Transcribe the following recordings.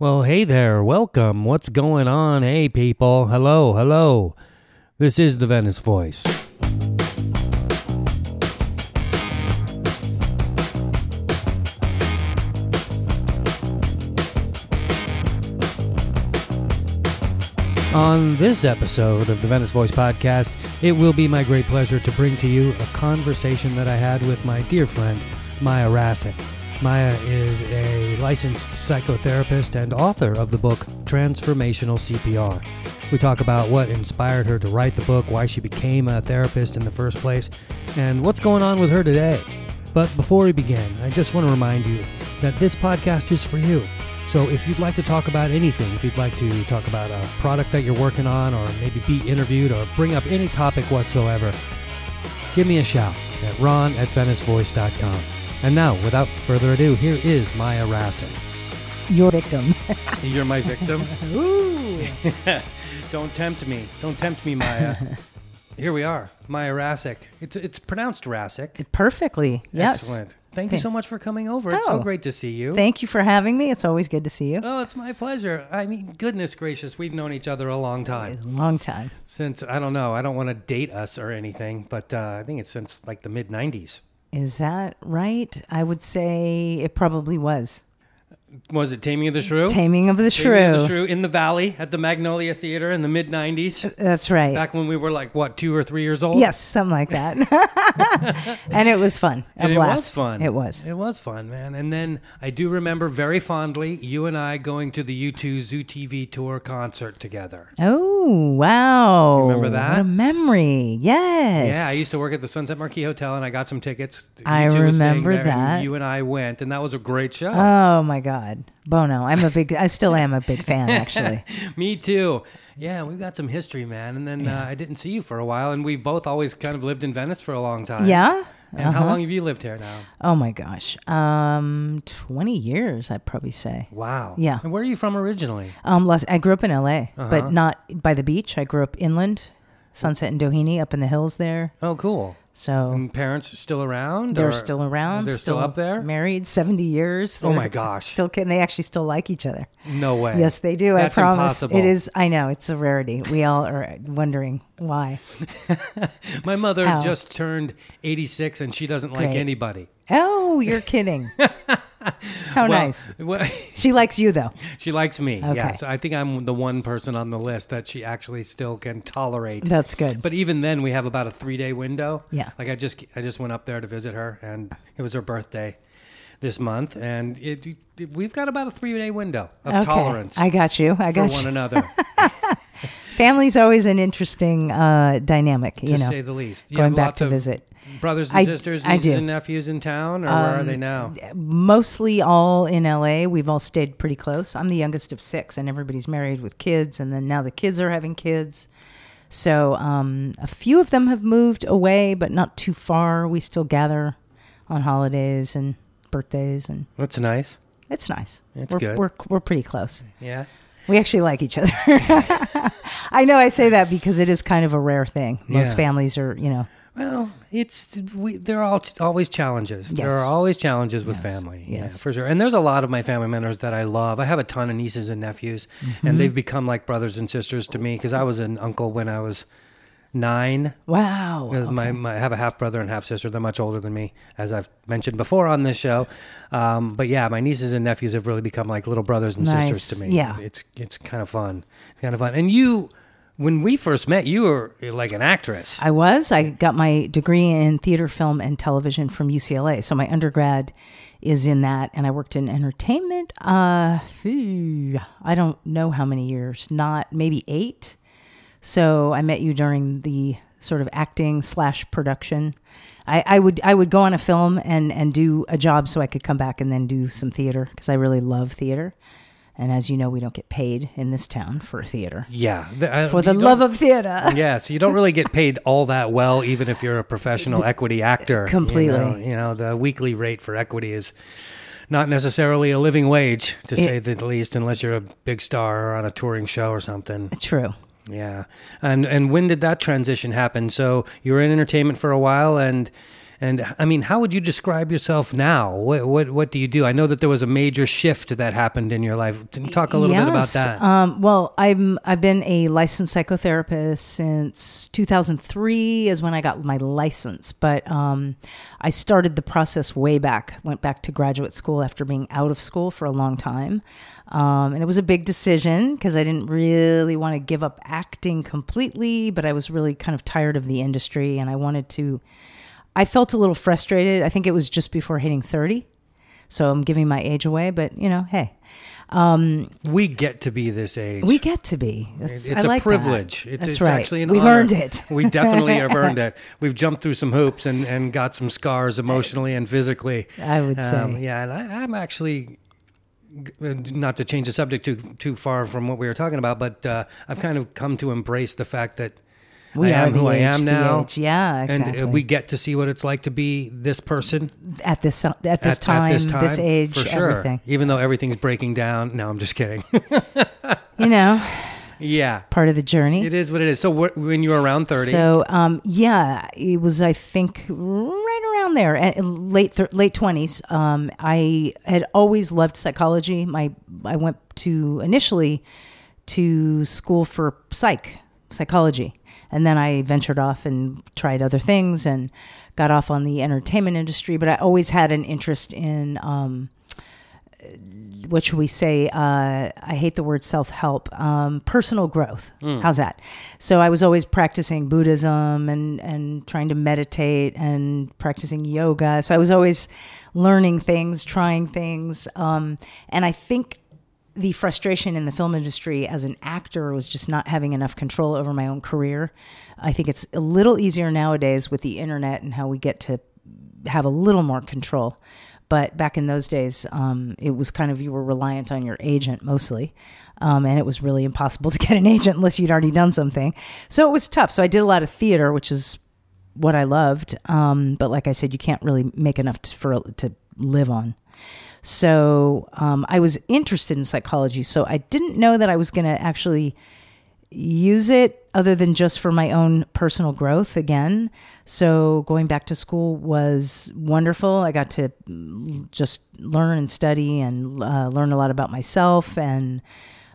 Well, hey there, welcome. What's going on? Hey, people. Hello, hello. This is the Venice Voice. On this episode of the Venice Voice podcast, it will be my great pleasure to bring to you a conversation that I had with my dear friend, Maya Rasick. Maya is a licensed psychotherapist and author of the book Transformational CPR. We talk about what inspired her to write the book, why she became a therapist in the first place, and what's going on with her today. But before we begin, I just want to remind you that this podcast is for you. So if you'd like to talk about anything, if you'd like to talk about a product that you're working on, or maybe be interviewed, or bring up any topic whatsoever, give me a shout at ron at venicevoice.com. And now, without further ado, here is Maya Rasick. Your victim. You're my victim. Ooh. Don't tempt me. Don't tempt me, Maya. Here we are, Maya Rasick. It's, it's pronounced Rasick. Perfectly. Yes. Excellent. Thank you so much for coming over. It's so Oh. great to see you. Thank you for having me. It's always good to see you. Oh, it's my pleasure. I mean, goodness gracious, we've known each other a long time. A long time. Since, I don't know, I don't want to date us or anything, but uh, I think it's since like the mid 90s. Is that right? I would say it probably was. Was it Taming of the Shrew? Taming of the Shrew. Taming of the Shrew in the Valley at the Magnolia Theater in the mid 90s. Uh, that's right. Back when we were like, what, two or three years old? yes, something like that. and it was fun. A And it was fun. It was. It was fun, man. And then I do remember very fondly you and I going to the U2 Zoo TV tour concert together. Oh, wow. remember that? What a memory. Yes. Yeah, I used to work at the Sunset Marquis Hotel, and I got some tickets. I U2 was staying remember there, and that. You and I went, and that was a great show. Oh, my God. Bono. I'm a big, I still am a big fan, actually. Me too. Yeah, we've got some history, man. And then uh, I didn't see you for a while, and we both always kind of lived in Venice for a long time. yeah? And how long have you lived here now? Oh, my gosh. Um, 20 years, I'd probably say. Wow. Yeah. And where are you from originally? Um, Los, I grew up in L.A., Uh-huh. but not by the beach. I grew up inland, Sunset and Doheny, up in the hills there. Oh, cool. So And parents still around? they're still around. They're still up there? married seventy years. Oh my gosh. Still can they actually still like each other? No way. Yes, they do. That's I promise. impossible. It is. I know it's a rarity. We all are wondering why. My mother How? just turned 86 and she doesn't like anybody. Oh, you're kidding. How Well, nice. well, She likes you though. she likes me. Okay. Yeah. So I think I'm the one person on the list that she actually still can tolerate. That's good. But even then, we have about a three day window. Yeah. Like I just I just went up there to visit her, and it was her birthday this month, and it, it- we've got about a three day window of okay. tolerance I got you. I for got one you. another, Family's always an interesting uh, dynamic. to you know, say the least. You going back to visit. brothers and I- sisters, I nieces do. Um, and nephews in town, or where are they now? mostly all in LA. We've all stayed pretty close. I'm the youngest of six, and everybody's married with kids, and then now the kids are having kids. So um, a few of them have moved away, but not too far. We still gather on holidays and birthdays, and That's nice. it's nice. It's we're, good. We're we're pretty close. Yeah. We actually like each other. I know I say that because it is kind of a rare thing. Most Yeah. families are, you know, Well, it's we. There are all, always challenges. Yes. There are always challenges with Yes. family. Yes. Yeah, for sure. And there's a lot of my family members that I love. I have a ton of nieces and nephews, Mm-hmm. and they've become like brothers and sisters to me because I was an uncle when I was nine. wow. Uh, My, my, I have a half brother and half sister. They're much older than me, as I've mentioned before on this show. Um, but yeah, my nieces and nephews have really become like little brothers and sisters to me. Yeah. it's it's kind of fun. It's kind of fun. And you, when we first met, you were like an actress. I was. I got my degree in theater, film, and television from UCLA. So my undergrad is in that, and I worked in entertainment. Uh, I don't know how many years. Not maybe eight. So I met you during the sort of acting slash production. I, I would I would go on a film and and do a job so I could come back and then do some theater because I really love theater. And as you know, we don't get paid in this town for theater. yeah, the- I- For the love of theater. yeah, so you don't really get paid all that well, even if you're a professional equity actor. you Completely. know? You know, the weekly rate for equity is not necessarily a living wage, to say the least, unless you're a big star or on a touring show or something. True. Yeah, and and when did that transition happen? So you were in entertainment for a while, and And I mean, how would you describe yourself now? What what what do you do? I know that there was a major shift that happened in your life. Talk a little bit about that. Um, well, I'm I've been a licensed psychotherapist since 2003 is when I got my license. But um, I started the process way back. Went back to graduate school after being out of school for a long time, um, and it was a big decision because I didn't really want to give up acting completely, but I was really kind of tired of the industry, and I wanted to. I felt a little frustrated. I think it was just before hitting 30. So I'm giving my age away, but you know, hey, we get to be this age. we get to be. That's, it's I a like that. privilege. It's, That's it's right. actually an We've honor. earned it. we definitely have earned it. We've jumped through some hoops and, and got some scars emotionally and physically. I would say. Um, yeah, and I, I'm actually uh, not to change the subject too too far from what we were talking about, but uh, I've kind of come to embrace the fact that We I are am who I am now. Yeah, exactly. And uh, we get to see what it's like to be this person at this at this, at, at time, this age, for sure. everything. Even though everything's breaking down. No, I'm just kidding. You know, yeah, part of the journey. it is what it is. So wh- when you were around 30, So, um, yeah, it was I think right around there, at late thir- late twenties. Um, I had always loved psychology. My I went to initially to school for psych psychology, and then I ventured off and tried other things and got off on the entertainment industry. But I always had an interest in. Um, what should we say? Uh, I hate the word self help. Um, personal growth. How's that? So I was always practicing Buddhism and and trying to meditate and practicing yoga. So I was always learning things, trying things, um, and I think the frustration in the film industry as an actor was just not having enough control over my own career. I think it's a little easier nowadays with the internet and how we get to have a little more control. But back in those days, um, it was kind of you were reliant on your agent mostly. Um, and it was really impossible to get an agent unless you'd already done something. So it was tough. So I did a lot of theater, which is what I loved. Um, but like I said, you can't really make enough to, for to live on. So um, I was interested in psychology. So I didn't know that I was going to actually use it other than just for my own personal growth again. So going back to school was wonderful. I got to just learn and study and uh, learn a lot about myself and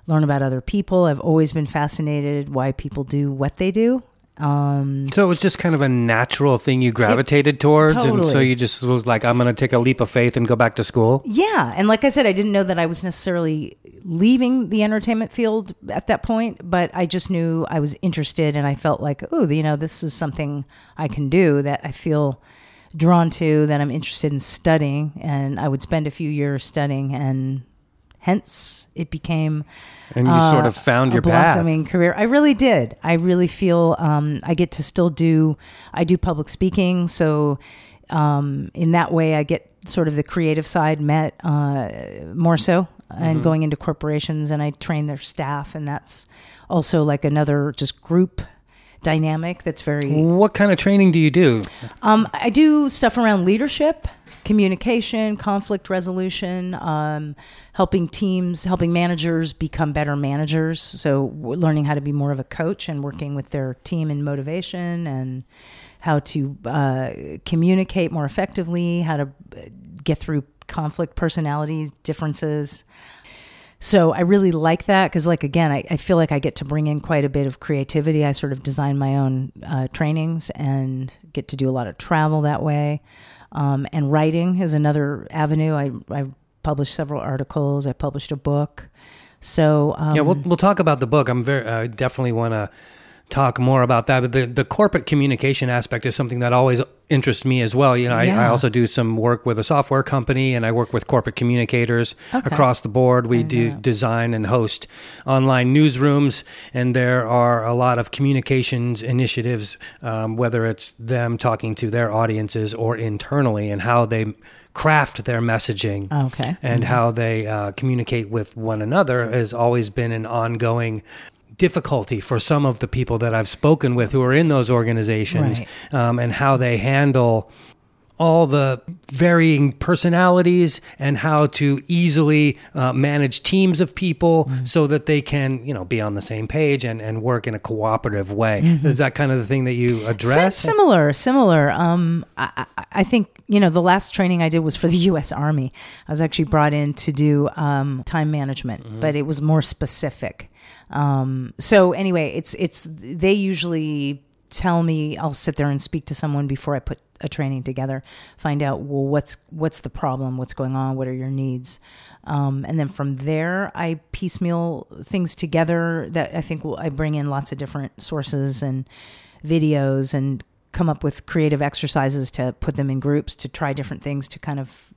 learn about other people. I've always been fascinated why people do what they do. Um, So it was just kind of a natural thing you gravitated towards, and so you just was like, "I'm going to take a leap of faith and go back to school." Yeah, and like I said, I didn't know that I was necessarily leaving the entertainment field at that point, but I just knew I was interested, and I felt like, oh, you know, this is something I can do that I feel drawn to, that I'm interested in studying, and I would spend a few years studying, and hence it became And you sort of found a your path. blossoming career. I really did. I really feel um, I get to still do. I do public speaking, so um, in that way, I get sort of the creative side met uh, more so, and going into corporations, and I train their staff, and that's also like another just group dynamic that's very What kind of training do you do? um, I do stuff around leadership, communication, conflict resolution, um, helping teams, helping managers become better managers. So, learning how to be more of a coach and working with their team in motivation and how to uh, communicate more effectively, how to uh, get through conflict personalities differences. So I really like that because, like, again, I, I feel like I get to bring in quite a bit of creativity. I sort of design my own uh, trainings and get to do a lot of travel that way. Um, and writing is another avenue. I, I published several articles. I published a book. So um, Yeah, we'll we'll talk about the book. I'm very I definitely want to talk more about that. But the the corporate communication aspect is something that always interests me as well. You know, I, I also do some work with a software company, and I work with corporate communicators Okay. across the board. We do design and host online newsrooms, and there are a lot of communications initiatives, um, whether it's them talking to their audiences or internally, and how they craft their messaging Okay. and how they uh, communicate with one another has always been an ongoing difficulty for some of the people that I've spoken with who are in those organizations Right. um, and how they handle all the varying personalities and how to easily uh, manage teams of people so that they can, you know, be on the same page and, and work in a cooperative way. Is that kind of the thing that you address? similar, similar. Um, I, I, I think you know the last training I did was for the U.S. Army. I was actually brought in to do um, time management, but it was more specific. Um, so anyway, it's it's they usually tell me I'll sit there and speak to someone before I put a training together, find out well what's what's the problem, what's going on, what are your needs, um, and then from there I piecemeal things together. That I think will, I bring in lots of different sources and videos and come up with creative exercises to put them in groups to try different things to kind of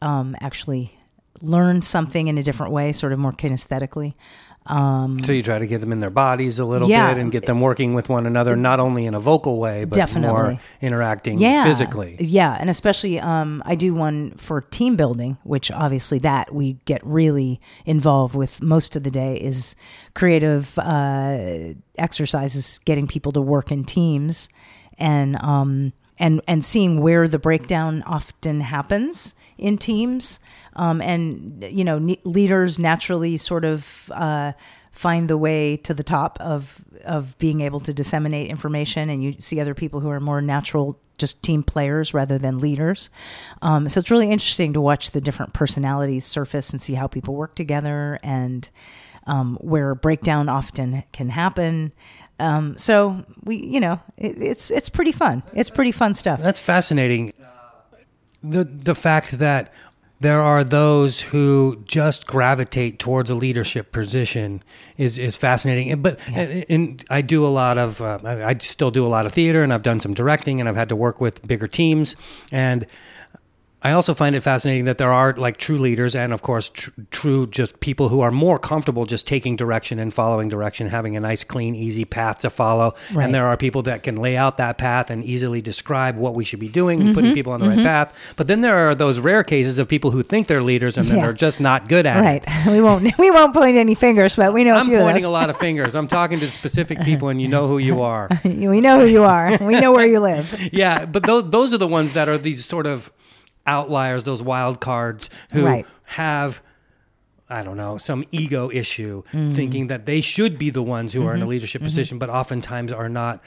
um, actually learn something in a different way, sort of more kinesthetically. Um, so you try to get them in their bodies a little Yeah. bit and get them working with one another, not only in a vocal way, but more interacting yeah, physically. Yeah, and especially um, I do one for team building, which obviously that we get really involved with most of the day is creative uh, exercises, getting people to work in teams, and um, and and seeing where the breakdown often happens in teams, um, and you know ne- leaders naturally sort of. Uh, find the way to the top of of being able to disseminate information and you see other people who are more natural just team players rather than leaders um, so it's really interesting to watch the different personalities surface and see how people work together and um, where breakdown often can happen um, so we you know it, it's it's pretty fun it's pretty fun stuff That's fascinating. The the fact that there are those who just gravitate towards a leadership position is is fascinating. But and, and I do a lot of uh, I still do a lot of theater, and I've done some directing, and I've had to work with bigger teams, and I also find it fascinating that there are like true leaders and, of course, tr- true just people who are more comfortable just taking direction and following direction, having a nice, clean, easy path to follow. Right. And there are people that can lay out that path and easily describe what we should be doing and putting people on the right mm-hmm. path. But then there are those rare cases of people who think they're leaders and then Yeah. are just not good at right it. Right. We won't we won't point any fingers but we know I'm few pointing a lot of fingers. I'm talking to specific people, and you know who you are. we know who you are we know where you live yeah, but those those are the ones that are these sort of outliers, those wild cards who Right. have I don't know, some ego issue, Mm. thinking that they should be the ones who are Mm-hmm. in a leadership position, but oftentimes are not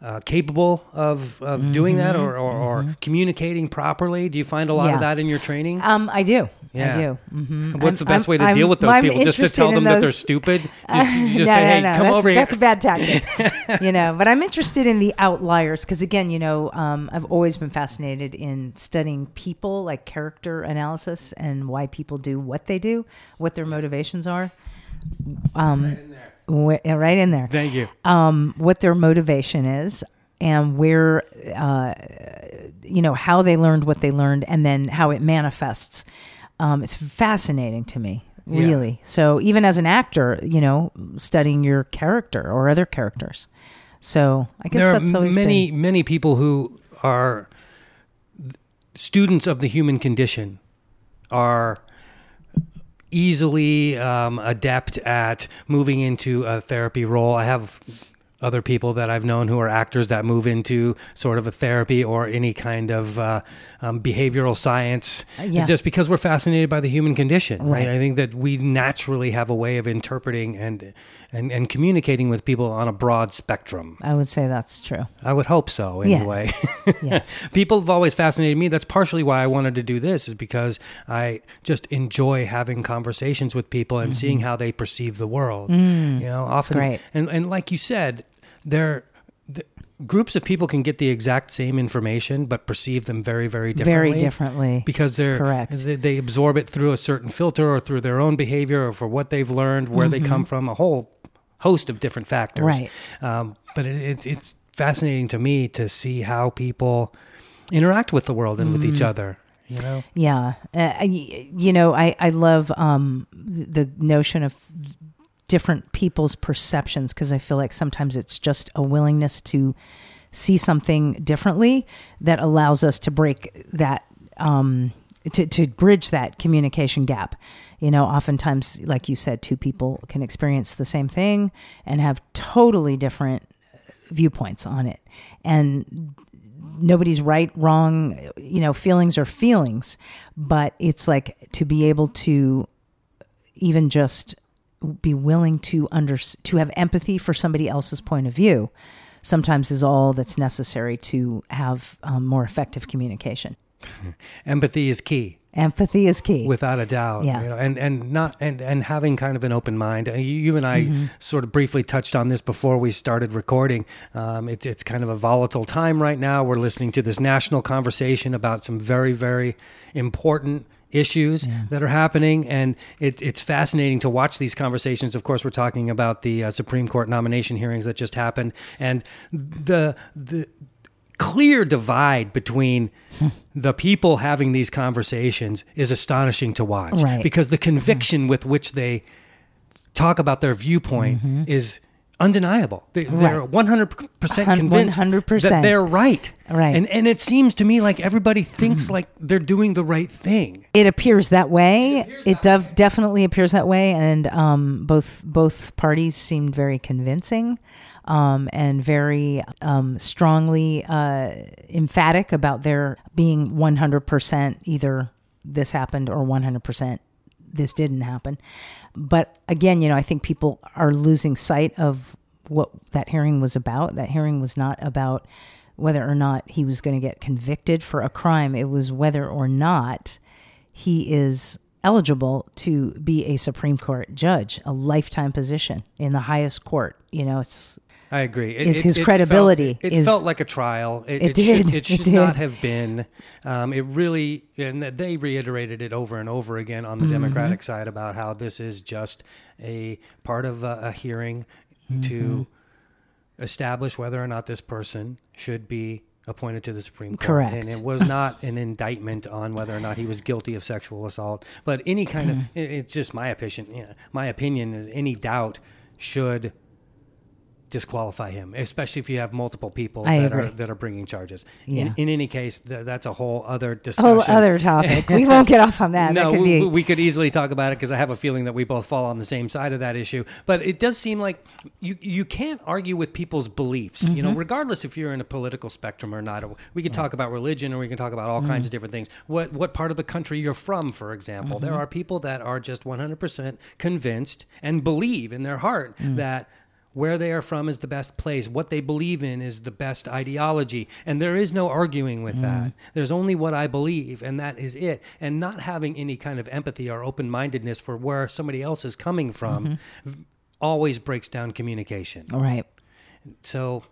uh, capable of, of doing that or, or, or communicating properly. Do you find a lot Mm-hmm. Yeah. of that in your training? um i do Yeah. i do hmm What's the best I'm- way to I'm- deal with those I'm people? Just to tell them that they're stupid? Just, you just no, say, hey, no, come that's, over that's a bad tactic, you know. But I'm interested in the outliers because, again, you know, um, I've always been fascinated in studying people, like character analysis, and why people do what they do, what their motivations are. Um, right in there. Thank you. Um, what their motivation is, and where, uh, you know, how they learned what they learned, and then how it manifests. Um, it's fascinating to me, Yeah. really. So even as an actor, you know, studying your character or other characters. So I guess there are that's always many been. many people who are students of the human condition are easily um, adept at moving into a therapy role. I have other people that I've known who are actors that move into sort of a therapy or any kind of uh, um, behavioral science, yeah. just because we're fascinated by the human condition. Right. Right. I think that we naturally have a way of interpreting and and and communicating with people on a broad spectrum. I would say that's true. I would hope so, Yeah. anyway. Yes. People have always fascinated me. That's partially why I wanted to do this, is because I just enjoy having conversations with people and seeing how they perceive the world. you know, often, Mm-hmm. great. and and like you said, there. The, Groups of people can get the exact same information, but perceive them very, very differently. Very differently. because they're Correct. They, they absorb it through a certain filter or through their own behavior or for what they've learned, where they come from, a whole host of different factors. Mm-hmm. Right. Um, but it, it's it's fascinating to me to see how people interact with the world and with each Mm-hmm. other. You know, Yeah, uh, you know, I I love um, the notion of different people's perceptions because I feel like sometimes it's just a willingness to see something differently that allows us to break that um, to to bridge that communication gap. You know, oftentimes, like you said, two people can experience the same thing and have totally different viewpoints on it, and nobody's right, wrong. You know, feelings are feelings, but it's like to be able to even just be willing to under to have empathy for somebody else's point of view sometimes is all that's necessary to have um, more effective communication Empathy is key. empathy is key without a doubt Yeah. you know, and and not and and having kind of an open mind Uh, you, you and i Mm-hmm. sort of briefly touched on this before we started recording um, it, it's kind of a volatile time right now we're listening to this national conversation about some very very important issues that are happening and it, it's fascinating to watch these conversations. Of course we're talking about the uh, supreme court nomination hearings that just happened and the the clear divide between the people having these conversations is astonishing to watch Right. because the conviction with which they talk about their viewpoint is undeniable. They, They're 100% convinced 100%. that they're right. Right. And and it seems to me like everybody thinks like they're doing the right thing. it appears that way. It, def- definitely appears that way, and um, both both parties seemed very convincing um, and very um, strongly uh, emphatic about their being one hundred percent either this happened or one hundred percent this didn't happen. But again, you know, I think people are losing sight of what that hearing was about. That hearing was not about whether or not he was going to get convicted for a crime. It was whether or not he is eligible to be a Supreme Court judge, a lifetime position in the highest court. You know, it's I agree. It, Is it- his it credibility Felt, it is- felt like a trial. It, It should, did. it should not did. have been. Um, it really, and they reiterated it over and over again on the Mm-hmm. Democratic side about how this is just a part of a, a hearing Mm-hmm. to establish whether or not this person should be appointed to the Supreme Court. Correct. And it was not an indictment on whether or not he was guilty of sexual assault, but any kind Mm-hmm. of it- it's just my opinion. Yeah, my opinion is any doubt should disqualify him, especially if you have multiple people I that agree. are that are bringing charges. Yeah. In, in any case, th- that's a whole other discussion. whole other topic. we won't get off on that. No, that could we, be we could easily talk about it because I have a feeling that we both fall on the same side of that issue. But it does seem like you you can't argue with people's beliefs. You Mm-hmm. know, regardless if you're in a political spectrum or not. We could talk about religion, or we can talk about all Mm-hmm. kinds of different things. What what part of the country you're from, for example. Mm-hmm. There are people that are just 100% convinced and believe in their heart Mm. that where they are from is the best place. What they believe in is the best ideology. And there is no arguing with that. There's only what I believe, and that is it. And not having any kind of empathy or open mindedness for where somebody else is coming from v- always breaks down communication. all right. So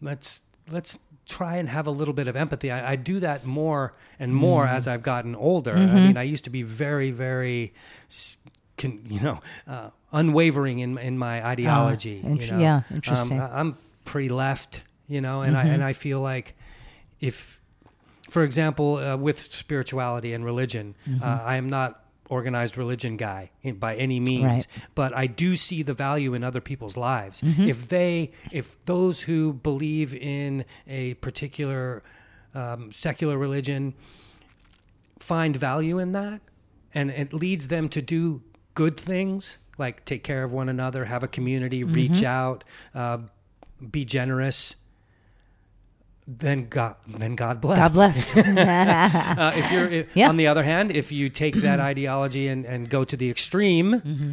let's let's try and have a little bit of empathy. I, I do that more and more Mm-hmm. as I've gotten older. I mean, I used to be very, very, you know, uh, unwavering in in my ideology. Ah, int- you know? yeah, Um, interesting. Mm-hmm. I- I'm pretty left, you know, and I and I feel like if, for example, uh, with spirituality and religion, Mm-hmm. uh, I am not organized religion guy by any means Right. but I do see the value in other people's lives. Mm-hmm. If they, if those who believe in a particular um, secular religion find value in that, and it leads them to do good things like take care of one another, have a community, Mm-hmm. reach out, uh, be generous. Then God, then God bless. God bless. Uh, if you're, if, Yeah. on the other hand, if you take that ideology and, and go to the extreme, Mm-hmm.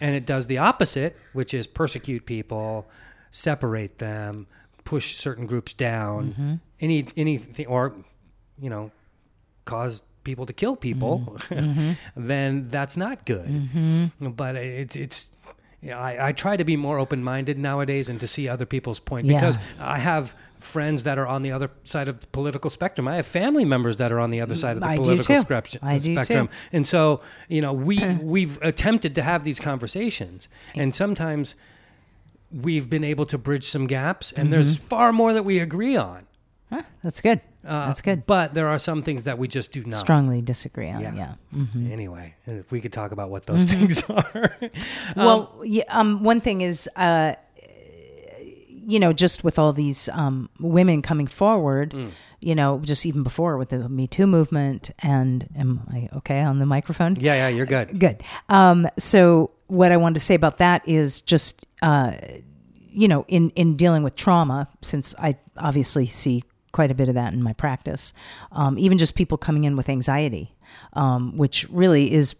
and it does the opposite, which is persecute people, separate them, push certain groups down, Mm-hmm. any anything, or you know, cause people to kill people, Mm-hmm. then that's not good. But it's it's. Yeah, I, I try to be more open minded nowadays and to see other people's point Yeah. because I have friends that are on the other side of the political spectrum. I have family members that are on the other side of the I do political too. spectrum. I do too. And so, you know, we we've attempted to have these conversations, and sometimes we've been able to bridge some gaps, and there's Mm-hmm. far more that we agree on. Huh, that's good. Uh, That's good. But there are some things that we just do not. Strongly disagree on. Yeah. Yeah. Mm-hmm. Anyway, if we could talk about what those things are. well, yeah, um, one thing is, uh, you know, just with all these um, women coming forward, Mm. you know, just even before with the Me Too movement, and am I okay on the microphone? yeah, yeah, you're good. Good. Um, so what I wanted to say about that is just, uh, you know, in in dealing with trauma, since I obviously see quite a bit of that in my practice. Um, even just people coming in with anxiety, um, which really is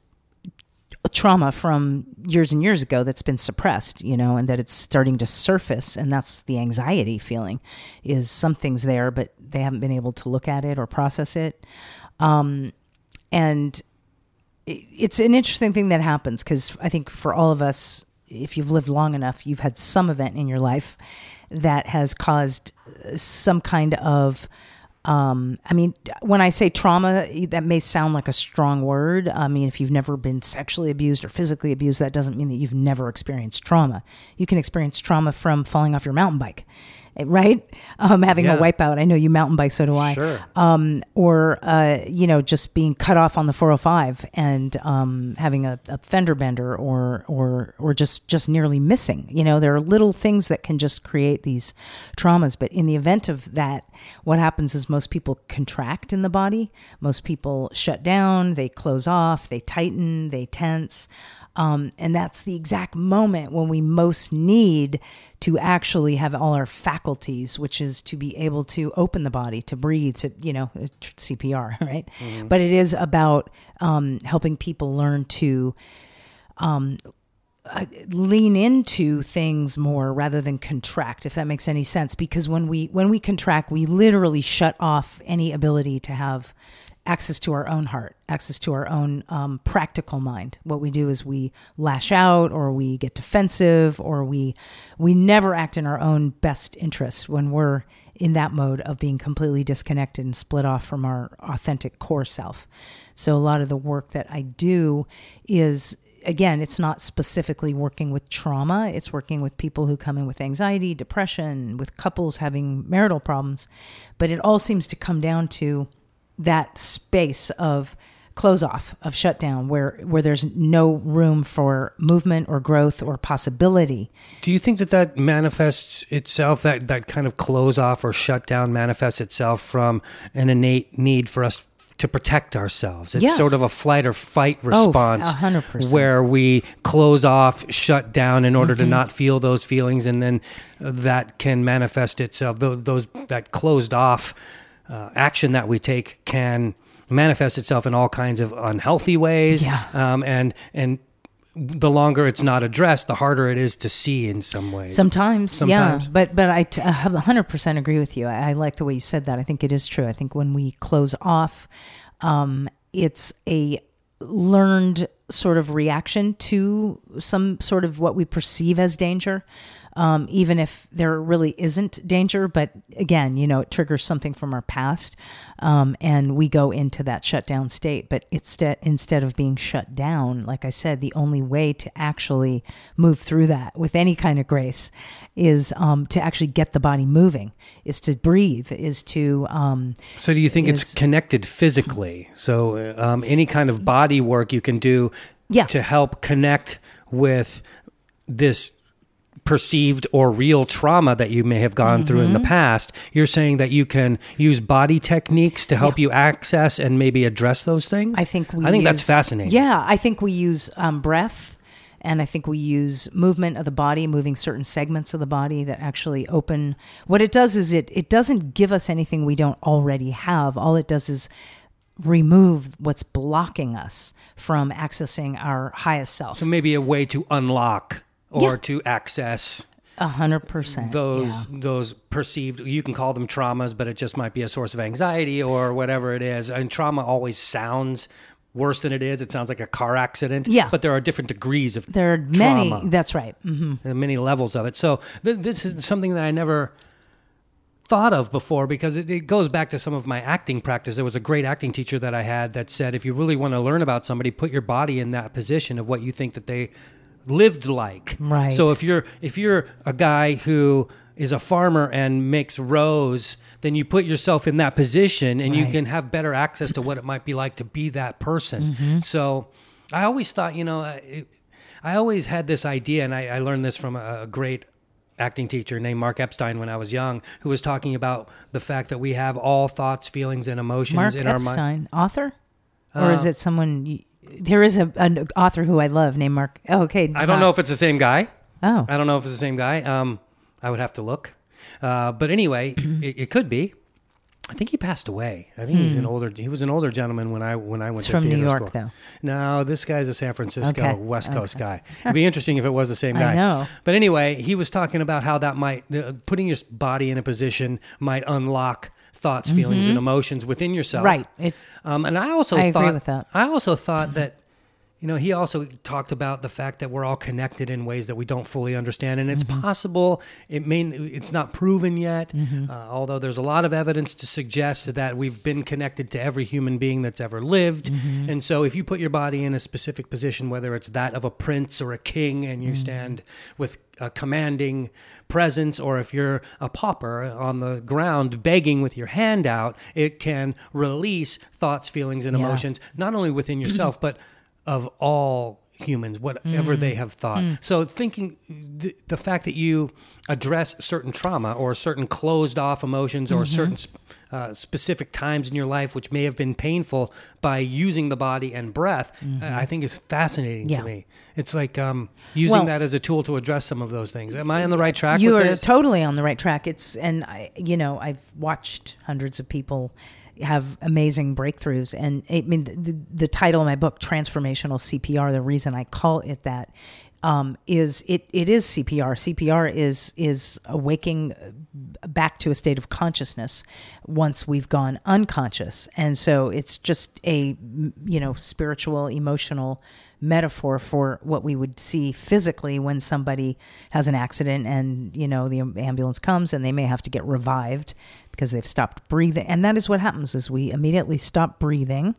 trauma from years and years ago that's been suppressed, you know, and that it's starting to surface. And that's the anxiety feeling is something's there, but they haven't been able to look at it or process it. Um, and it's an interesting thing that happens because I think for all of us, if you've lived long enough, you've had some event in your life that has caused uh, some kind of um, I mean, when I say trauma, that may sound like a strong word. I mean, if you've never been sexually abused or physically abused, that doesn't mean that you've never experienced trauma. You can experience trauma from falling off your mountain bike, right? Um, having Yeah. a wipeout. I know you mountain bike, so do I Sure. um, or uh, you know just being cut off on the 405 and um, having a, a fender bender or or or just just nearly missing you know there are little things that can just create these traumas but in the event of that what happens is most people contract in the body most people shut down they close off they tighten they tense um, and that's the exact moment when we most need to actually have all our faculties, which is to be able to open the body, to breathe, to, you know, uh, CPR, right? But it is about um, helping people learn to lean into things more rather than contract if that makes any sense because when we when we contract we literally shut off any ability to have access to our own heart access to our own um, practical mind what we do is we lash out or we get defensive or we we never act in our own best interest when we're in that mode of being completely disconnected and split off from our authentic core self so a lot of the work that i do is again, it's not specifically working with trauma. It's working with people who come in with anxiety, depression, with couples having marital problems. But it all seems to come down to that space of close off, of shutdown, where where there's no room for movement or growth or possibility. Do you think that that manifests itself, that, that kind of close off or shutdown manifests itself from an innate need for us to protect ourselves? It's Yes. sort of a flight or fight Oh, response hundred percent. where we close off, shut down in order Mm-hmm. to not feel those feelings, and then uh, that can manifest itself. Those, those that closed off uh, action that we take can manifest itself in all kinds of unhealthy ways. Yeah. Um, and and the longer it's not addressed, the harder it is to see in some ways. Sometimes, Sometimes. yeah, but but I t- I have hundred percent agree with you. I, I like the way you said that. I think it is true. I think when we close off, um, it's a learned sort of reaction to some sort of what we perceive as danger. Um, even if there really isn't danger, but again, you know, it triggers something from our past, um, and we go into that shutdown state. But instead, instead of being shut down, like I said, the only way to actually move through that with any kind of grace is um, to actually get the body moving, is to breathe, is to um, So, do you think it's connected physically? So, um, any kind of body work you can do Yeah. to help connect with this perceived or real trauma that you may have gone through in the Mm-hmm. past, you're saying that you can use body techniques to help you access and maybe address those things? I think we I think that's fascinating. Yeah, I think we use um, breath and I think we use movement of the body, moving certain segments of the body that actually open. What it does is it it doesn't give us anything we don't already have. All it does is remove what's blocking us from accessing our highest self. So, maybe a way to unlock or Yeah. to access A hundred percent. those those perceived you can call them traumas but it just might be a source of anxiety or whatever it is and trauma always sounds worse than it is it sounds like a car accident Yeah. but there are different degrees of There are many. That's right. hmm There are many levels of it so th- this is something that i never thought of before because it, it goes back to some of my acting practice there was a great acting teacher that i had that said if you really want to learn about somebody put your body in that position of what you think that they lived like. Right. so if you're if you're a guy who is a farmer and makes rows then you put yourself in that position and you can have better access to what it might be like to be that person. So i always thought you know it, i always had this idea and i, I learned this from a, a great acting teacher named mark epstein when i was young who was talking about the fact that we have all thoughts feelings and emotions Mark in our mind. Author, or is Uh, it someone? There is a, an author who I love named Mark. Oh, okay. i don't know if it's the same guy Oh, I don't know if it's the same guy. Um, I would have to look. Uh, but anyway, it, it could be. I think he passed away. I think he's an older. He was an older gentleman when I when I went Hmm. It's to from New theater York, school. though. No, this guy's a San Francisco Okay, West Coast okay. guy. It'd be interesting if it was the same guy. I know. But anyway, he was talking about how that might uh, putting your body in a position might unlock thoughts, feelings, and emotions within yourself. Mm-hmm. Right. It, Um, and I also I agree thought with that. I also thought that you know he also talked about the fact that we're all connected in ways that we don't fully understand, and it's Mm-hmm. possible. It may it's not proven yet, Mm-hmm. uh, although there's a lot of evidence to suggest that we've been connected to every human being that's ever lived. Mm-hmm. And so, if you put your body in a specific position, whether it's that of a prince or a king, and Mm-hmm. you stand with a commanding presence, or if you're a pauper on the ground begging with your hand out, it can release thoughts, feelings, and Yeah. emotions, not only within yourself, but of all humans, whatever Mm. they have thought. So, thinking the, the fact that you address certain trauma or certain closed off emotions Mm-hmm. or certain sp- uh, specific times in your life which may have been painful by using the body and breath, uh, I think is fascinating Mm-hmm. Yeah. to me. It's like um, using Well- that as a tool to address some of those things. Am I on the right track you are this? totally on the right track. It's and I, you know, I've watched hundreds of people have amazing breakthroughs, and I mean, the, the, title of my book, Transformational CPR. The reason I call it that um, is it it is CPR. CPR is is awaking back to a state of consciousness once we've gone unconscious, and so it's just a you know spiritual, emotional metaphor for what we would see physically when somebody has an accident and you know the ambulance comes and they may have to get revived because they've stopped breathing. And that is what happens is we immediately stop breathing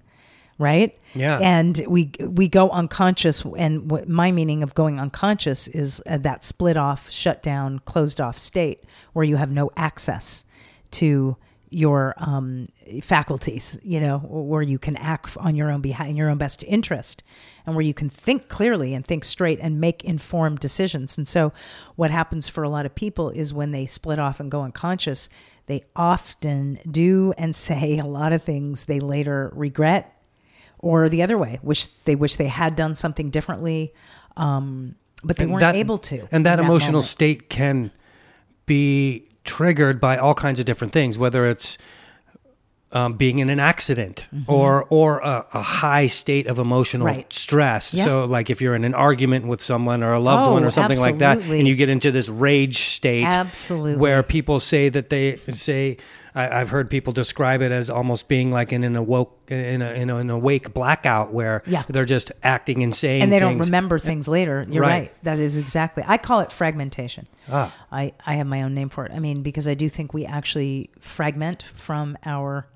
right Yeah. and we we go unconscious and what my meaning of going unconscious is uh, that split off shut down closed off state where you have no access to your um, faculties, you know, where you can act on your own behalf, in your own best interest, and where you can think clearly and think straight and make informed decisions. And so, what happens for a lot of people is when they split off and go unconscious, they often do and say a lot of things they later regret, or the other way, wish they wish they had done something differently, um, but they And weren't that- able to. And that in emotional moment. state can be triggered by all kinds of different things, whether it's um, being in an accident or or a, a high state of emotional Mm-hmm. Right. stress. Yeah. So, like if you're in an argument with someone or a loved Oh, one or something like that, and you get into this rage state, Absolutely. where people say that they say. I, I've heard people describe it as almost being like in an awoke in a, in a, an awake blackout where Yeah. they're just acting insane and they don't remember things later. You're Right. right. That is exactly. I call it fragmentation. Ah. I, I have my own name for it. I mean, because I do think we actually fragment from our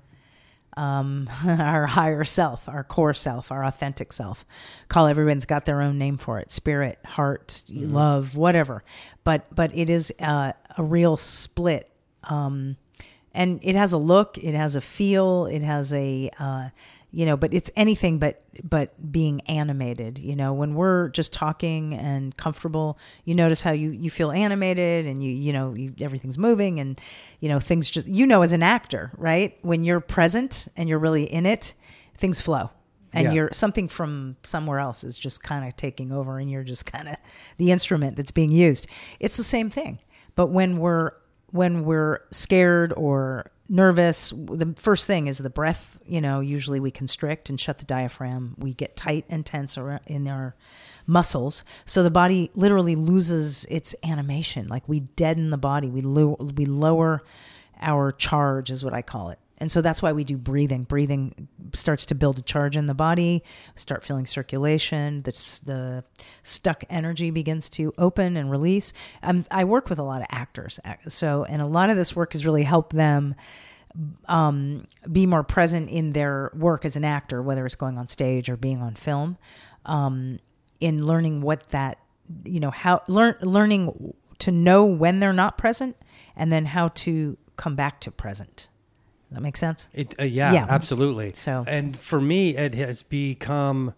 um, our higher self, our core self, our authentic self. Call everyone's got their own name for it: spirit, heart, love, whatever. But but it is uh, a real split. Um, and it has a look, it has a feel, it has a, uh, you know, but it's anything but but being animated. You know, when we're just talking and comfortable, you notice how you you feel animated and you you know you, everything's moving and you know things just you know as an actor, right? When you're present and you're really in it, things flow. And Yeah. you're something from somewhere else is just kind of taking over, and you're just kind of the instrument that's being used. It's the same thing, but when we're when we're scared or nervous, the first thing is the breath. You know, usually we constrict and shut the diaphragm. We get tight and tense in our muscles, so the body literally loses its animation. Like we deaden the body. We lo- we lower our charge, is what I call it. And so that's why we do breathing. Breathing starts to build a charge in the body, start feeling circulation. The, the stuck energy begins to open and release. Um, I work with a lot of actors. So, and a lot of this work has really helped them um, be more present in their work as an actor, whether it's going on stage or being on film, um, in learning what that, you know, how, learn, learning to know when they're not present and then how to come back to present. That make sense? It, uh, yeah, Yeah. absolutely. So- and for me, it has become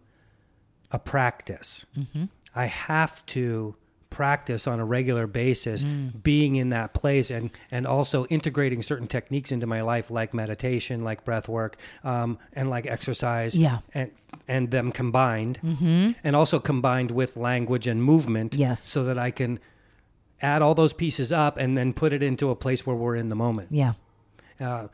a practice. Mm-hmm. I have to practice on a regular basis Mm. being in that place and and also integrating certain techniques into my life like meditation like breath work um, and like exercise Yeah. and and them combined mm-hmm. and also combined with language and movement Yes. so that i can add all those pieces up and then put it into a place where we're in the moment Yeah. uh,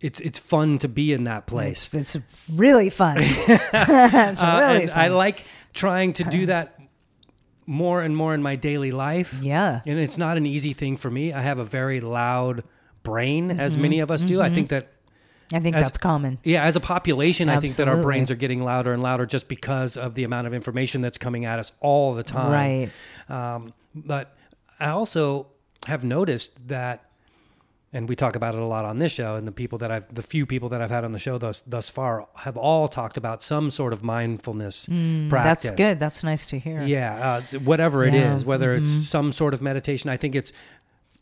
it's it's fun to be in that place. It's, it's really fun. it's Uh, really fun. I like trying to do that more and more in my daily life. yeah. And it's not an easy thing for me. I have a very loud brain, as Mm-hmm. many of us do. I think that I think as- that's common. Yeah, as a population, I think that our brains are getting louder and louder just because of the amount of information that's coming at us all the time. Right. Um, but I also have noticed that, and we talk about it a lot on this show, and the people that I've, the few people that I've had on the show thus thus far, have all talked about some sort of mindfulness practice. Mm, That's good. That's nice to hear. Yeah, uh, whatever it Yeah, is, whether it's mm-hmm. some sort of meditation, I think it's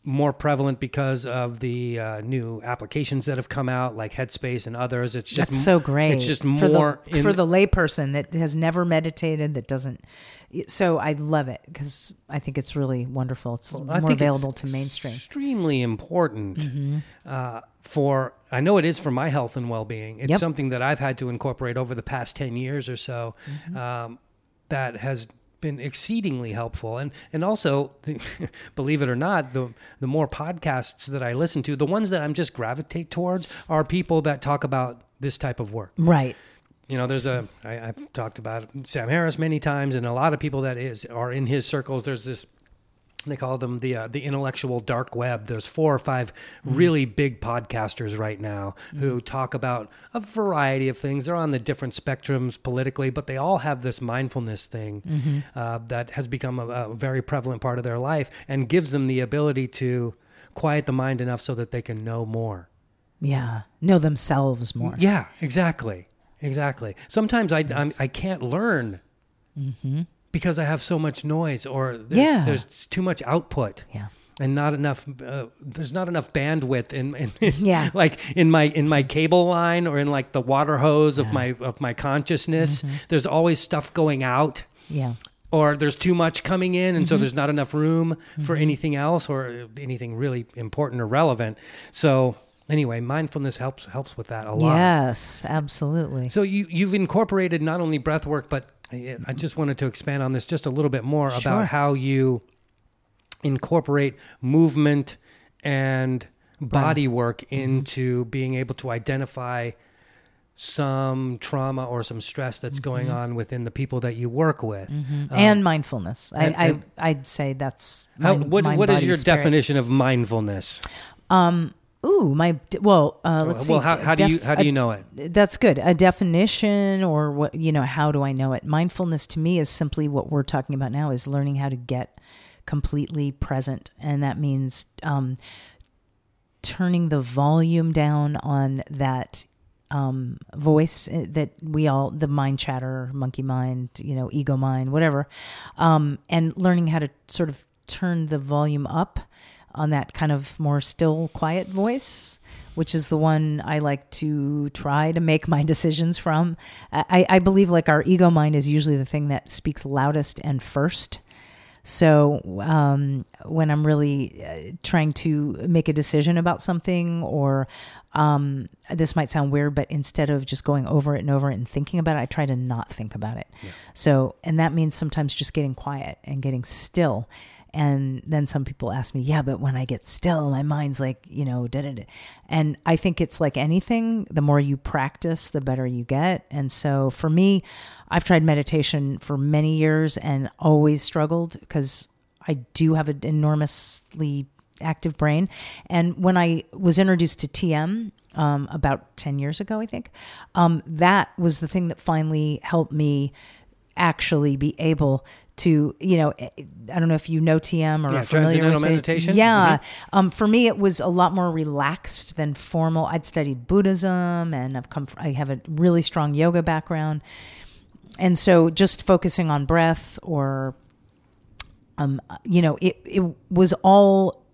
more prevalent because of the uh, new applications that have come out, like Headspace and others. It's just That's so great. It's just for more the, in, for the layperson that has never meditated, that doesn't. So I love it because I think it's really wonderful. It's I more available to mainstream. Extremely important Mm-hmm. uh, for. I know it is for my health and well being. It's Yep. something that I've had to incorporate over the past ten years or so. Mm-hmm. Um, that has been exceedingly helpful, and and also, believe it or not, the the more podcasts that I listen to, the ones that I'm just gravitate towards are people that talk about this type of work. Right. You know, there's a I, I've talked about Sam Harris many times, and a lot of people that is are in his circles. There's this they call them the uh, the intellectual dark web. There's four or five really big podcasters right now who talk about a variety of things. They're on the different spectrums politically, but they all have this mindfulness thing uh, that has become a, a very prevalent part of their life and gives them the ability to quiet the mind enough so that they can know more. Yeah. Know themselves more. Yeah, exactly, exactly. Sometimes I I'm, I can't learn because I have so much noise, or there's, Yeah. there's too much output, Yeah. and not enough. Uh, there's not enough bandwidth in, in Yeah. like in my in my cable line or in like the water hose of my of my consciousness. Mm-hmm. There's always stuff going out. Yeah. Or there's too much coming in, and so Mm-hmm. there's not enough room for anything else or anything really important or relevant. So anyway, mindfulness helps helps with that a lot. Yes, absolutely. So you you've incorporated not only breath work, but I I just wanted to expand on this just a little bit more Sure. about how you incorporate movement and body work Mm-hmm. into being able to identify some trauma or some stress that's going Mm-hmm. on within the people that you work with. and mindfulness. I, and- I I'd say that's How, what mind, what is your spirit. definition of mindfulness? Ooh, my well. Uh, let's see. well, how, how do you how do you know it? That's good. A definition or what, you know, how do I know it? Mindfulness to me is simply what we're talking about now is learning how to get completely present. And that means um, turning the volume down on that um, voice uh, that we all, the mind chatter, monkey mind, you know, ego mind, whatever, um, and learning how to sort of turn the volume up on that kind of more still, quiet voice, which is the one I like to try to make my decisions from. I, I believe like our ego mind is usually the thing that speaks loudest and first. So um, when I'm really uh, trying to make a decision about something, or um, this might sound weird, but instead of just going over it and over it and thinking about it, I try to not think about it. So, and that means sometimes just getting quiet and getting still. And then some people ask me, yeah, but when I get still, my mind's like, you know, da da da. And I think it's like anything, the more you practice, the better you get. And so for me, I've tried meditation for many years and always struggled because I do have an enormously active brain. And when I was introduced to TM um, about 10 years ago, I think, um, that was the thing that finally helped me actually be able to, you know, I don't know if you know TM or Yeah, are familiar with it. meditation? Yeah. Um, for me, it was a lot more relaxed than formal. I'd studied Buddhism and I've come, I have a really strong yoga background. And so just focusing on breath or, um, you know, it, it was all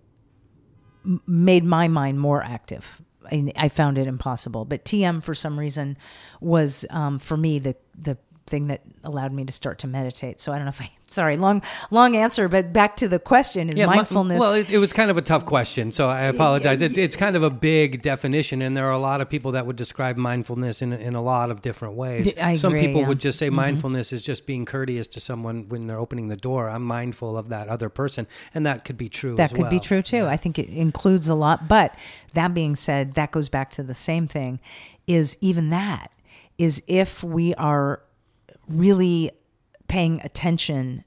made my mind more active. I, I found it impossible, but TM for some reason was um, for me the the thing that allowed me to start to meditate. So I don't know if I sorry long long answer, but back to the question is Yeah, mindfulness. well, it, it was kind of a tough question, so I apologize. It's it's kind of a big definition, and there are a lot of people that would describe mindfulness in in a lot of different ways. I Some people yeah. would just say mm-hmm. mindfulness is just being courteous to someone when they're opening the door. I'm mindful of that other person, and that could be true. that could be true too. I think it includes a lot. But that being said, that goes back to the same thing is even that is if we are really paying attention,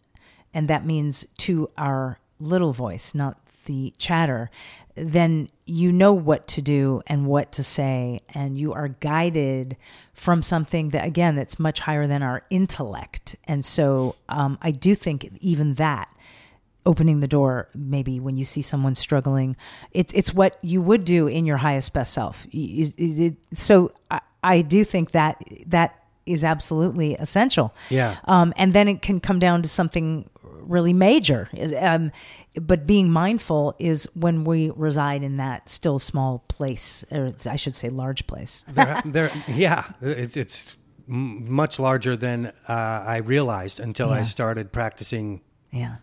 and that means to our little voice, not the chatter, then you know what to do and what to say, and you are guided from something that, again, that's much higher than our intellect. And so um, I do think even that opening the door maybe when you see someone struggling it's it's what you would do in your highest best self so I, I do think that that is absolutely essential. Yeah. um, and then it can come down to something really major. Um, but being mindful is when we reside in that still small place or i should say large place. There, there, yeah, it's it's much larger than uh, I realized until I started practicing yeah.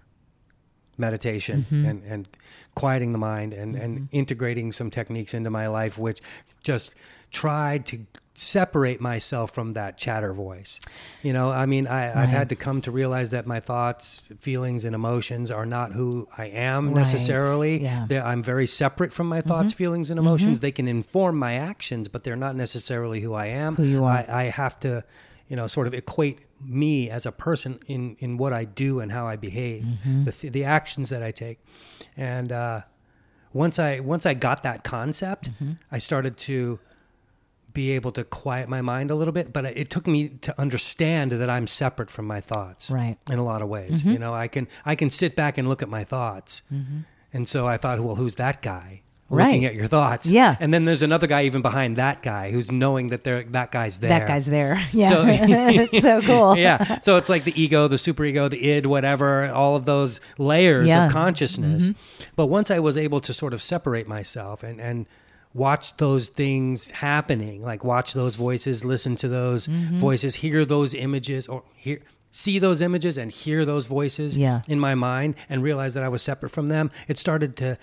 meditation Mm-hmm. and, and quieting the mind and, and integrating some techniques into my life, which just tried to separate myself from that chatter voice. You know, I mean, I, I've had to come to realize that my thoughts, feelings, and emotions are not who I am Right. necessarily. Yeah. Mm-hmm. They're- I'm very separate from my thoughts, feelings, and emotions. They can inform my actions, but they're not necessarily who I am. Who you are. I, I have to, you know, sort of equate me as a person in in what I do and how I behave, Mm-hmm. the th- the actions that I take, and uh, once I once I got that concept, Mm-hmm. I started to be able to quiet my mind a little bit. But it took me to understand that I'm separate from my thoughts, Right. In a lot of ways, Mm-hmm. you know, I can I can sit back and look at my thoughts, and so I thought, well, who's that guy? Looking Right. at your thoughts, Yeah. and then there's another guy even behind that guy who's knowing that there that guy's there. that guy's there yeah So- it's so cool yeah. So it's like the ego, the superego, the id, whatever, all of those layers Yeah. Mm-hmm. of consciousness. But once I was able to sort of separate myself and, and watch those things happening, like watch those voices, listen to those Mm-hmm. voices, hear those images, or hear. See those images and hear those voices Yeah. in my mind and realize that I was separate from them. It started to